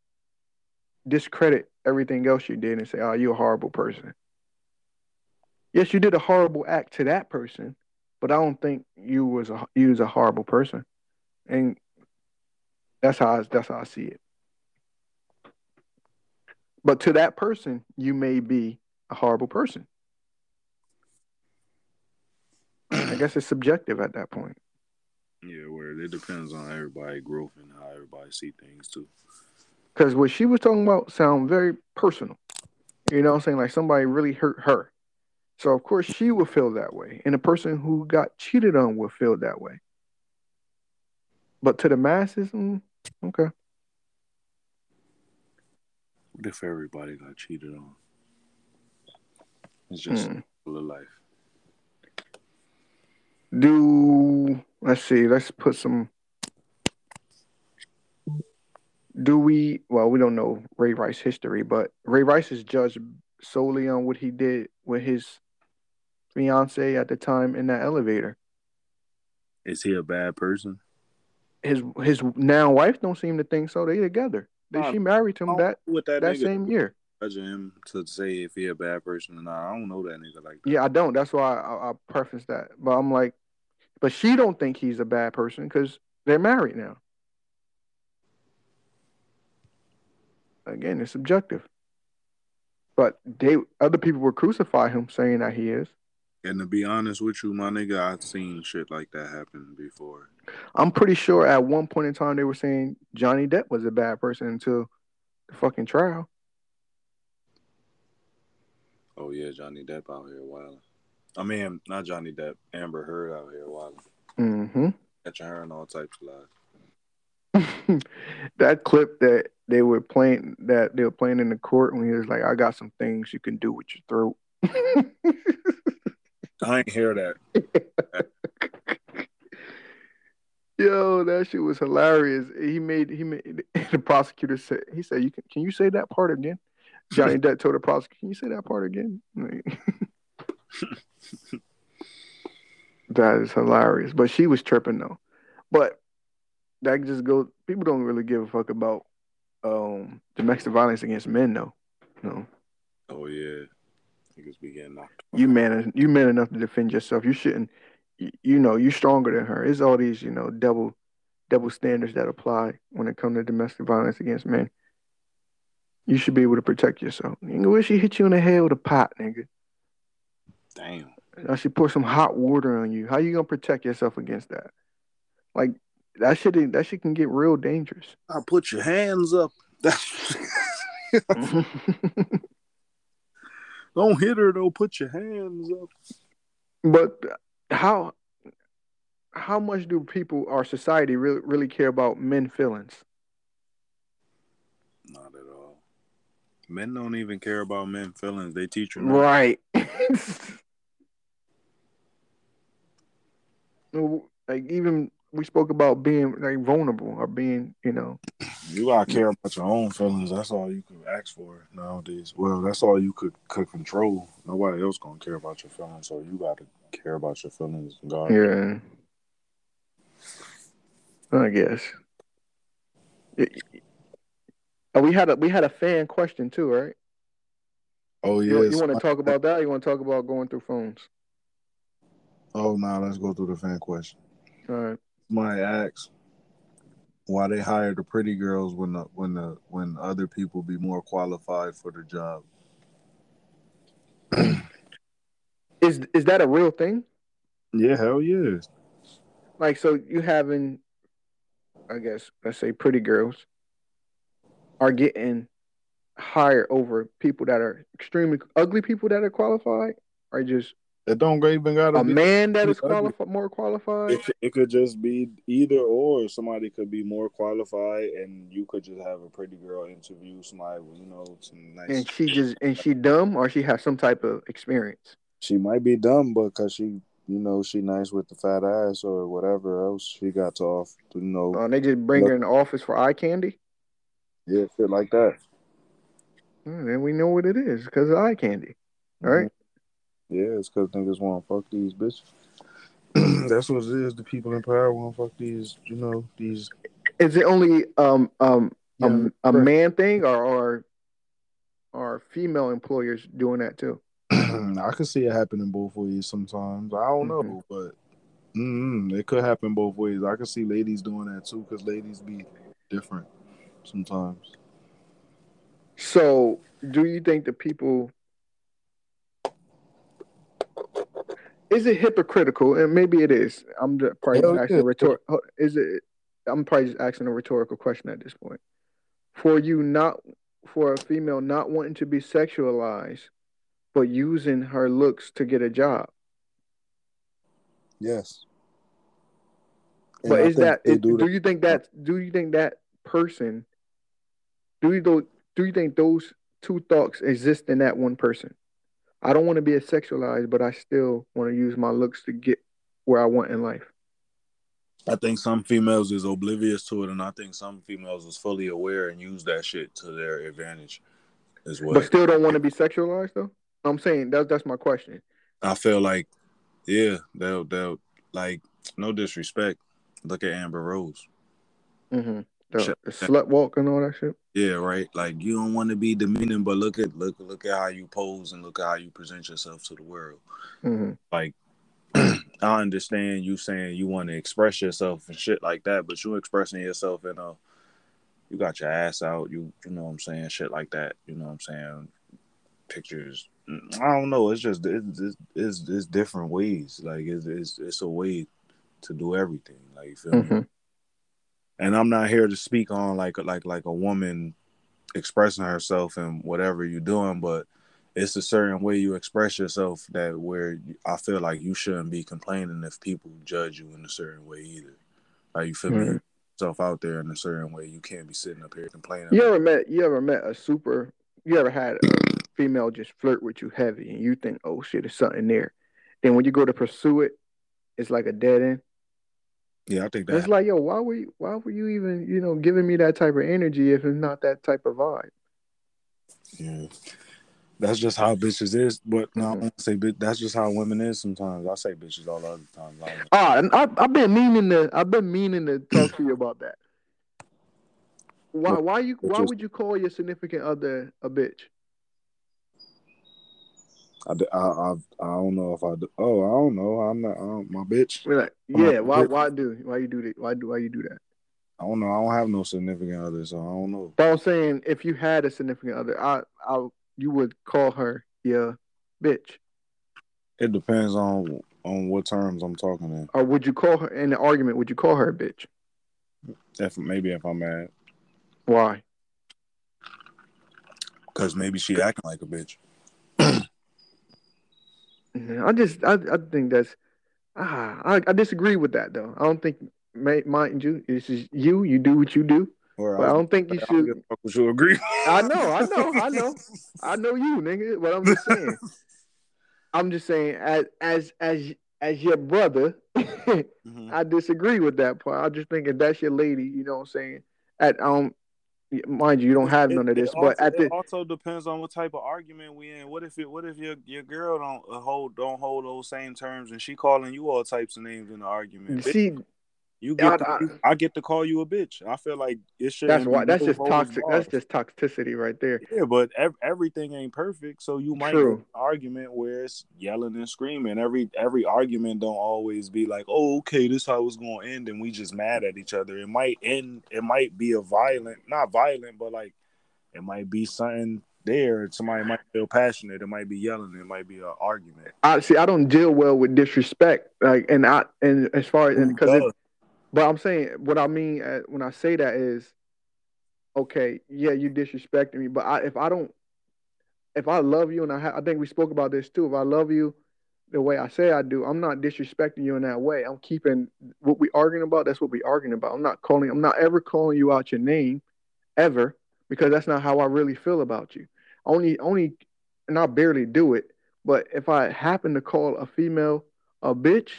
discredit everything else you did and say, "Oh, you're a horrible person." Yes, you did a horrible act to that person, but I don't think you was a you was a horrible person, and that's how I, that's how I see it. But to that person, you may be a horrible person. I guess it's subjective at that point. Yeah, where it depends on everybody growth and how everybody see things too. Because what she was talking about sound very personal. You know what I'm saying? Like somebody really hurt her. So of course she would feel that way. And the person who got cheated on would feel that way. But to the masses, mm, okay. What if everybody got cheated on? It's just Mm. full of life. Do let's see, let's put some do we well we don't know Ray Rice history, but Ray Rice is judged solely on what he did with his fiance at the time in that elevator. Is he a bad person? His his now wife don't seem to think so. They together. They, Uh, she married him that with that, that nigga same year. Judging him to say if he a bad person or not. I don't know that nigga like that. Yeah, I don't. That's why I, I preface that. But I'm like, but she don't think he's a bad person because they're married now. Again, it's subjective. But they other people will crucify him saying that he is. And to be honest with you, my nigga, I've seen shit like that happen before. I'm pretty sure at one point in time they were saying Johnny Depp was a bad person until the fucking trial. Oh yeah, Johnny Depp out here wild. I mean, not Johnny Depp, Amber Heard out here wild, Mm-hmm. catching her in all types of lies. that clip that they were playing that they were playing in the court when he was like, I got some things you can do with your throat. I ain't hear that. Yo, that shit was hilarious. He made he made the prosecutor said he said you can can you say that part again? Johnny Depp told the prosecutor, Can you say that part again? that is hilarious. But she was tripping though. But that just goes people don't really give a fuck about um domestic violence against men though. No. Oh yeah, niggas be getting knocked. You man you man enough to defend yourself. You shouldn't you, you know, you're stronger than her. It's all these, you know, double double standards that apply when it comes to domestic violence against men. You should be able to protect yourself. Nigga, what if she hit you in the head with a pot, nigga? Damn. Now she pour some hot water on you. How you gonna protect yourself against that? Like that shit that shit can get real dangerous. I put your hands up. That's don't hit her though. Put your hands up. but how how much do people our society really really care about men feelings? Not at all. Men don't even care about men feelings. They teach you. not. Right. like even we spoke about being like vulnerable or being, you know, You gotta care about your own feelings. That's all you could ask for nowadays. Well, that's all you could could control. Nobody else gonna care about your feelings, so you gotta care about your feelings. God. yeah. I guess. Oh, we had a we had a fan question too, right? Oh You, you want to talk about that? Or you want to talk about going through phones? Oh no, let's go through the fan question. All right. My ask why they hire the pretty girls when the when the when other people be more qualified for the job. Is is that a real thing? Yeah, hell yeah. Like, so you having, I guess, let's say, pretty girls are getting hired over people that are extremely ugly people that are qualified, or just It don't even gotta a be man that is qualified, more qualified? It, it could just be either or. Somebody could be more qualified, and you could just have a pretty girl interview somebody with you know some nice. and she just and she dumb, or she has some type of experience. She might be dumb, but cause she, you know, she nice with the fat ass or whatever else she got to off. You know, Uh, they just bring her in the office for eye candy. Yeah, shit like that. And then we know what it is because of eye candy. All right. Yeah, it's because niggas want to fuck these bitches. That's what it is. The people in power want to fuck these, you know, these. Is it only um um a, young a girls. man thing or are are female employers doing that too? I can see it happening both ways sometimes. I don't Mhm. know, but mm it could happen both ways. I can see ladies doing that too because ladies be different sometimes. So, do you think the people is it hypocritical? And maybe it is. I'm just probably just asking a rhetor- Is it? I'm probably just asking a rhetorical question at this point. For you not, for a female not wanting to be sexualized, but using her looks to get a job. Yes. And But I is that they is- do do, you think that do you think that person do you do, do you think those two thoughts exist in that one person? I don't want to be a sexualized, but I still want to use my looks to get where I want in life. I think some females is oblivious to it, and I think some females is fully aware and use that shit to their advantage as well. But still don't want to be sexualized though? I'm saying that's that's my question. I feel like, yeah, they'll they'll like no disrespect. Look at Amber Rose. Mm-hmm. The, the slut walk and all that shit. Yeah, right. Like you don't want to be demeaning, but look at look look at how you pose and look at how you present yourself to the world. Mm-hmm. Like I understand you saying you want to express yourself and shit like that, but you expressing yourself in a you got your ass out, you you know what I'm saying, shit like that. You know what I'm saying? Pictures. I don't know. It's just it's it's, it's, it's different ways. Like it's, it's it's a way to do everything. Like you feel me? Mm-hmm. and I'm not here to speak on like like like a woman expressing herself and whatever you're doing, but it's a certain way you express yourself that where I feel like you shouldn't be complaining if people judge you in a certain way either. Like you feel me? Mhm. Yourself out there in a certain way, you can't be sitting up here complaining. You ever met you ever met a super you ever had a female just flirt with you heavy and you think, oh shit, there's something there. Then when you go to pursue it, it's like a dead end. Yeah, I think that. It's like, yo, why were you why were you even, you know, giving me that type of energy if it's not that type of vibe? Yeah. That's just how bitches is, but no, I Mhm. don't say bitch. That's just how women is sometimes. I say bitches all the other times. I Ah, and I I've been meaning to I've been meaning to talk to you about that. Why why you why would you call your significant other a bitch? I, I, I, I don't know if I do. Oh, I don't know. I'm not um, my bitch. We're like, I'm yeah, why bitch. why do why you do that? Why do why you do that? I don't know. I don't have no significant other, so I don't know. But I'm saying if you had a significant other, I I you would call her your bitch. It depends on on what terms I'm talking in. Or would you call her in the argument, would you call her a bitch? If maybe if I'm mad, Why? because maybe she acting like a bitch. I just I, I think that's ah I, I disagree with that though. I don't think may, mind you, this is you, you do what you do. Or But I don't think you should you agree. I know, I know, I know. I know you, nigga. But I'm just saying. I'm just saying, as as as as your brother, Mhm. I disagree with that part. I just think if that's your lady, you know what I'm saying. At um, mind you, you don't have It- none of this, but also, at the it also depends on what type of argument we in. What if it? What if your your girl don't uh, hold don't hold those same terms and she calling you all types of names in the argument? Bitch, see, you get I- to- I, get to call you a bitch. I feel like it should. that's why that's just toxic. That's just toxicity right there. Yeah, but ev- everything ain't perfect, so you might True. argument where it's yelling and screaming. Every every argument don't always be like, "Oh, okay, this how it's going to end," and we just mad at each other. It might end. It might be a violent, not violent, but like it might be something there. Somebody might feel passionate. It might be yelling. It might be an argument. I see. I don't deal well with disrespect. Like, and I and as far as because? But I'm saying what I mean uh, when I say that is, okay, yeah, you disrespecting me, but I, if I don't, if I love you, and I, ha- I think we spoke about this too. If I love you the way I say I do, I'm not disrespecting you in that way. I'm keeping what we arguing about. That's what we arguing about. I'm not calling. I'm not ever calling you out your name, ever, because that's not how I really feel about you. Only, only, and I barely do it. But if I happen to call a female a bitch,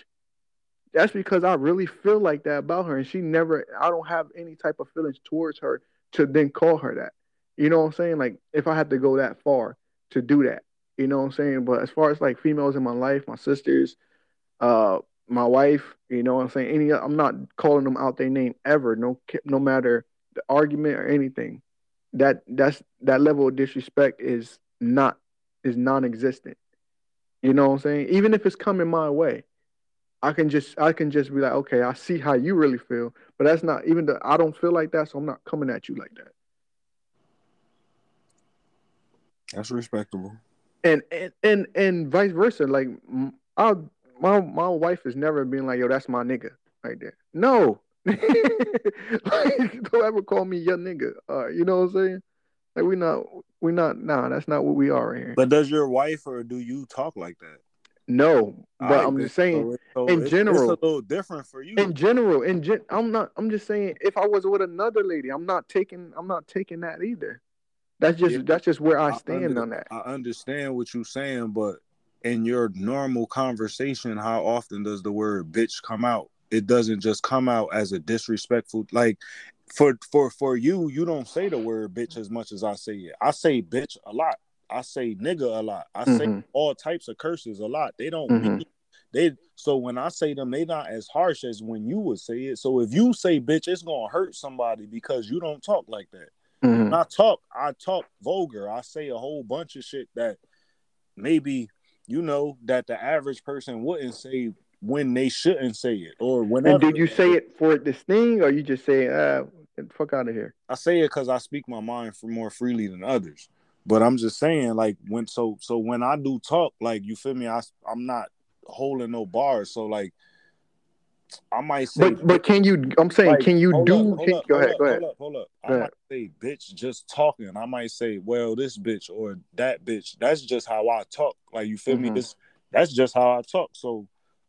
that's because I really feel like that about her, and she never. I don't have any type of feelings towards her to then call her that. You know what I'm saying? Like if I had to go that far to do that, you know what I'm saying? But as far as like females in my life, my sisters, uh, my wife, you know what I'm saying? Any, I'm not calling them out their name ever. No, no matter the argument or anything. That that's that level of disrespect is not is non-existent. You know what I'm saying? Even if it's coming my way, I can just I can just be like, okay, I see how you really feel, but that's not even the I don't feel like that, so I'm not coming at you like that. That's respectable. And and and, and vice versa. Like I my my wife has never been like, yo, that's my nigga right there. No. like, don't ever call me your nigga. Uh, you know what I'm saying? Like we not we not nah, that's not what we are here. But does your wife or do you talk like that? No, but I I'm just saying so, in it's, general, it's a little different for you. In general, in gen- I'm not. I'm just saying if I was with another lady, I'm not taking. I'm not taking that either. That's just yeah, that's just where I stand I under, on that. I understand what you're saying, but in your normal conversation, how often does the word bitch come out? It doesn't just come out as a disrespectful like for for for you, you don't say the word bitch as much as I say it. I say bitch a lot. I say nigga a lot. I say mm-hmm. all types of curses a lot. They don't mm-hmm. mean they so when I say them, they not as harsh as when you would say it. So if you say bitch, it's gonna hurt somebody because you don't talk like that. Mm-hmm. When I talk, I talk vulgar. I say a whole bunch of shit that maybe you know that the average person wouldn't say when they shouldn't say it or whenever. And did you say it for this thing, or you just say, "Ah, fuck out of here"? I say it because I speak my mind for more freely than others. But I'm just saying, like when so so when I do talk, like you feel me, I I'm not holding no bars. So like I might say, but but can you? I'm saying, like, can you do? Up, can, up, go ahead, up, go ahead. Hold up, hold up. I might say, bitch, just talking. I might say, well, this bitch or that bitch. That's just how I talk. Like you feel mm-hmm. me? This that's just how I talk. So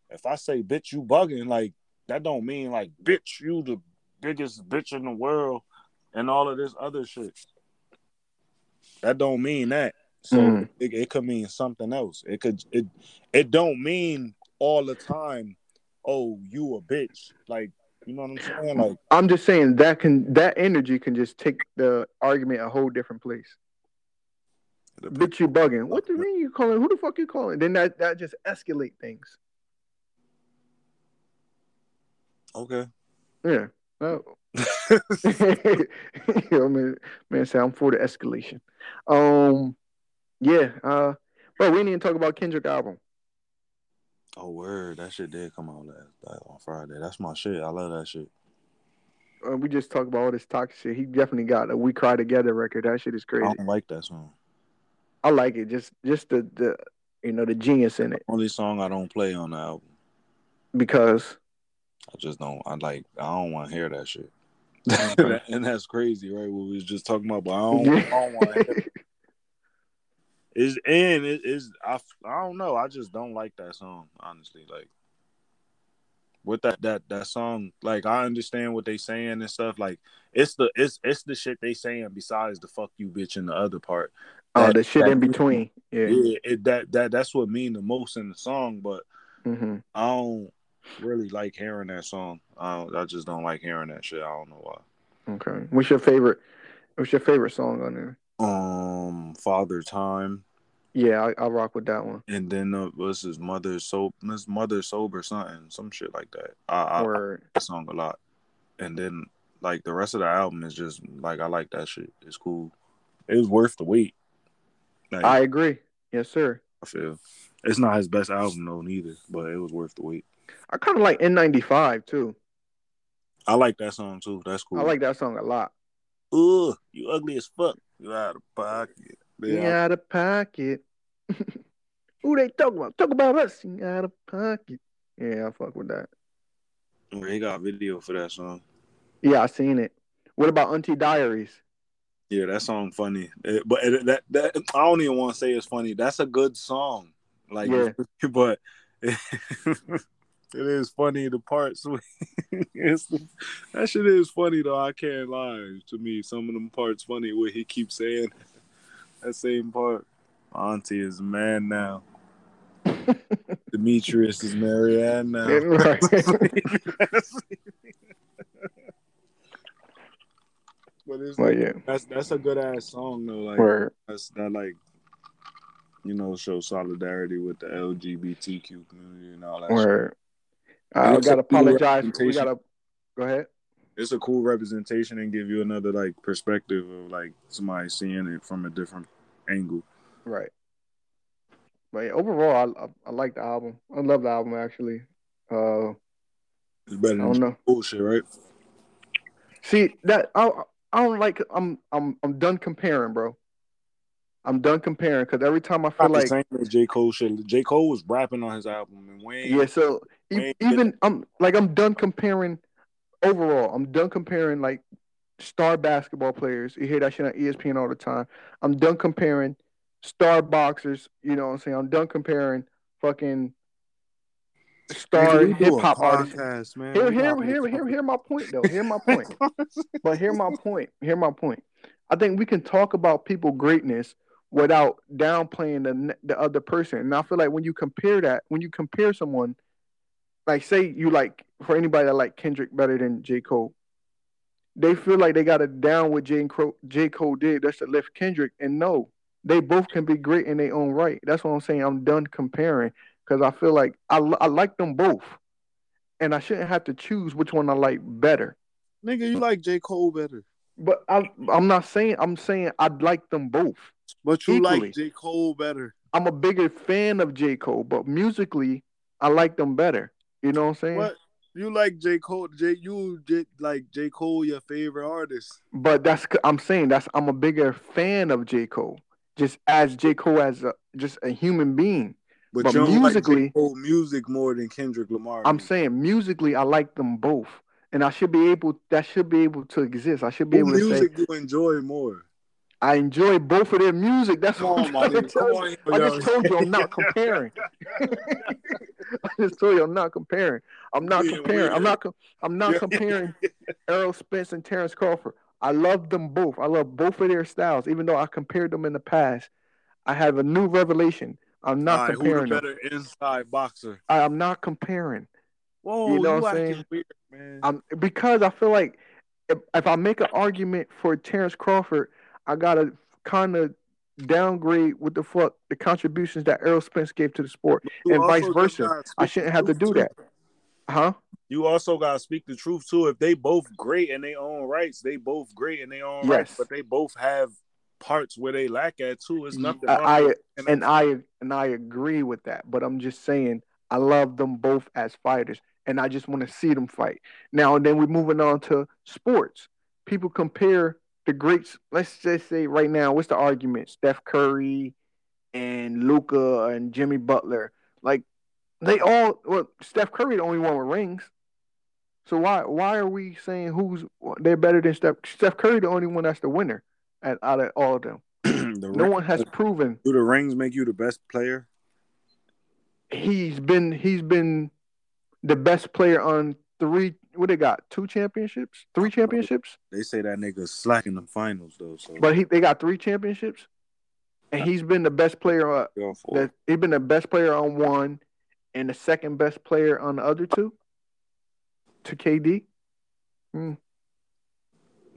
if I say, bitch, you bugging, like that don't mean like, bitch, you the biggest bitch in the world, and all of this other shit. That don't mean that. So mm-hmm. it, it could mean something else. It could it it don't mean all the time oh, you a bitch. Like, you know what I'm saying? Like, I'm just saying that can that energy can just take the argument a whole different place. Bitch, you bugging. What do you mean you calling? Who the fuck you calling? Then that that just escalate things. Okay. Yeah. Oh. you know, man, man, say I'm for the escalation. Um, yeah. Uh, but we didn't even talk about Kendrick album. Oh word, that shit did come out last on Friday. That's my shit. I love that shit. Uh, we just talked about all this toxic shit. He definitely got a "We Cry Together" record. That shit is crazy. I don't like that song. I like it. Just, just the the you know the genius in it. Only song I don't play on the album because I just don't. I like. I don't want to hear that shit. and that's crazy, right? What we was just talking about, but I don't, I don't want to. Is and it is I I don't know. I just don't like that song, honestly. Like with that that that song, like I understand what they saying and stuff. Like it's the it's it's the shit they saying besides the fuck you bitch in the other part. Oh, that, the shit that, in between. Yeah, yeah. It, that that that's what mean the most in the song, but mm-hmm. I don't really like hearing that song. I, I just don't like hearing that shit. I don't know why. Okay, what's your favorite? What's your favorite song on there? Um, Father Time. Yeah, I, I rock with that one. And then uh, what's his mother so his mother sober something, some shit like that. I, I, I like that song a lot. And then like the rest of the album is just like I like that shit. It's cool. It was worth the wait. Like, I agree. Yes, sir. I feel it's not his best album though, neither, but it was worth the wait. I kind of like N95 too. I like that song too. That's cool. I like that song a lot. Ugh, you ugly as fuck. You out of pocket. You out of pocket. Who they talking about? Talk about us. You out of pocket. Yeah, I fuck with that. He got video for that song. Yeah, I seen it. What about Auntie Diaries? Yeah, that song funny. It, but it, that that I don't even want to say it's funny. That's a good song. Like, yeah. but it, is funny the parts. it's that shit is funny though. I can't lie. To me, some of them parts funny where he keeps saying that same part. auntie is man now. Demetrius is Marianne now. right. but it's But yeah, that's that's a good ass song though. Like word. that's that like you know show solidarity with the LGBTQ community and all that. shit. Word. I gotta cool apologize. We gotta go ahead. It's a cool representation and give you another like perspective of like somebody seeing it from a different angle. Right. But yeah, overall, I, I I like the album. I love the album actually. Uh, It's better I don't know. bullshit, right? See that I I don't like. I'm I'm I'm done comparing, bro. I'm done comparing because every time I feel Not the like same as J Cole shit. J Cole was rapping on his album, and Wayne. yeah. So Wayne- even I'm like I'm done comparing. Overall, I'm done comparing like star basketball players. You hear that shit on ESPN all the time. I'm done comparing star boxers. You know what I'm saying? I'm done comparing fucking star Nigga, we do hip a hop artists. podcast, man. Hear, We hear, not- hear, hear, hear my point though. Hear my point. But hear my point. Hear my point. I think we can talk about people greatness without downplaying the the other person. And I feel like when you compare that, when you compare someone, like say you like for anybody that like Kendrick better than J Cole, they feel like they got it down what J. Cro- J. Cole did. That's to lift Kendrick. And no, they both can be great in their own right. That's what I'm saying. I'm done comparing because I feel like I I like them both, and I shouldn't have to choose which one I like better. Nigga, you like J Cole better, But I, I'm not saying I'm saying I'd like them both. but you Equally. like J Cole better. I'm a bigger fan of J. Cole, but musically, I like them better. You know what I'm saying? What? You like J Cole? J you J, like J Cole your favorite artist? But that's I'm saying that's I'm a bigger fan of J. Cole, just as J. Cole as a just a human being. But, But you don't like musically- J Cole music more than Kendrick Lamar. I'm saying musically, I like them both, and I should be able that should be able to exist. I should be Who able to say music you enjoy more? I enjoy both of their music. That's Come what I'm trying to tell you. I just told you I'm not comparing. I just told you I'm not comparing. I'm not comparing. I'm not. I'm not comparing Errol Spence and Terrence Crawford. I love them both. I love both of their styles, even though I compared them in the past. I have a new revelation. I'm not right, who the comparing them. better inside boxer? I, I'm not comparing. Whoa, You you, know what I'm saying? weird, man. I'm because I feel like if, if I make an argument for Terrence Crawford, I gotta kind of downgrade what the fuck the contributions that Errol Spence gave to the sport, and vice versa. I shouldn't have to do that, huh? You also gotta speak the truth too. If they both great in their own rights, they both great in their own rights, but they both have parts where they lack at too. It's mm, nothing. I, I and I and I agree with that, but I'm just saying I love them both as fighters, and I just want to see them fight. Now and then we're moving on to sports. People compare the greats. Let's just say right now, what's the argument? Steph Curry and Luka and Jimmy Butler. Like they all. Well, Steph Curry the only one with rings. So why why are we saying who's they're better than Steph? Steph Curry the only one that's the winner at, out of all of them. the No ring- one has proven Do the rings make you the best player? he's been he's been the best player on three what they got two championships? Three championships They say that nigga slack in the finals though. So. But he they got three championships? And he's been the best player uh, that he's been the best player on one and the second best player on the other two? To KD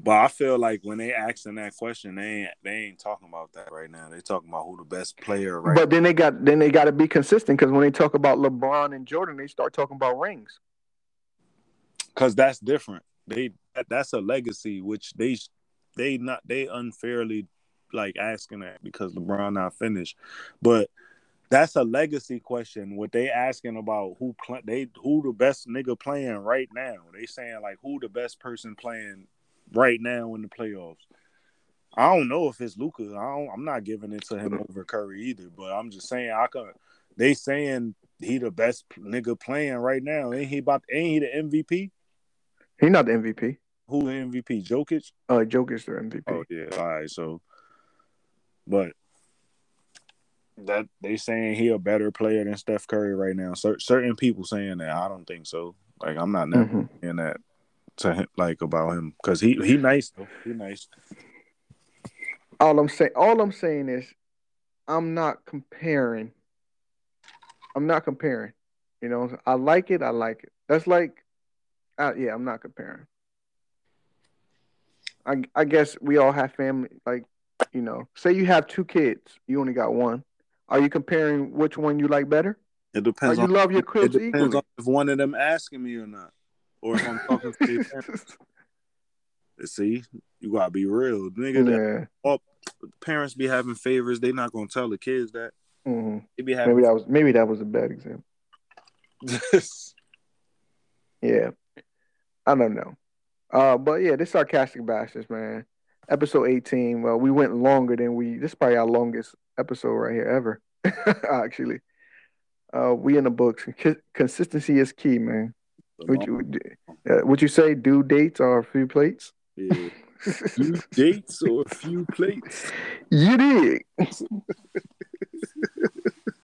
But I feel like when they asking that question, they ain't they ain't talking about that right now. They talking about who the best player right. but then they got then they got to be consistent because when they talk about LeBron and Jordan they start talking about rings because that's different. They that, that's a legacy which they they not they unfairly like asking that because LeBron not finished, but that's a legacy question. What they asking about who play, they who the best nigga playing right now? They saying like who the best person playing right now in the playoffs. I don't know if it's Luka. I don't, I'm not giving it to him over Curry either, but I'm just saying I can. They saying he the best nigga playing right now. Ain't he about? Ain't he the MVP? He not the MVP Who the MVP? Jokic? uh Joker's the MVP Oh yeah. All right. So, but that they saying he a better player than Steph Curry right now. Cer- certain people saying that. I don't think so. Like I'm not never Mhm. saying that to him, like about him because he he nice though. He nice. all I'm saying all I'm saying is I'm not comparing I'm not comparing. You know, I like it. I like it. That's like, uh, yeah, I'm not comparing. I I guess we all have family. Like, you know, say you have two kids, you only got one. Are you comparing which one you like better? It Or depends you on love your kids it depends equally? on if one of them asking me or not, or if I'm talking to their parents. See, you gotta be real, nigga. that- yeah. parents be having favors. They not gonna tell the kids that. hmm having. Maybe that was maybe that was a bad example. Yeah. I don't know. Uh, but yeah, this sarcastic bastards, man. Episode 18. Well, we went longer than we. This is probably our longest episode right here ever. Actually, uh, we in the books. Con- Consistency is key, man. Would you uh, would you say due dates are a few plates? yeah. Few dates or a few plates. you did.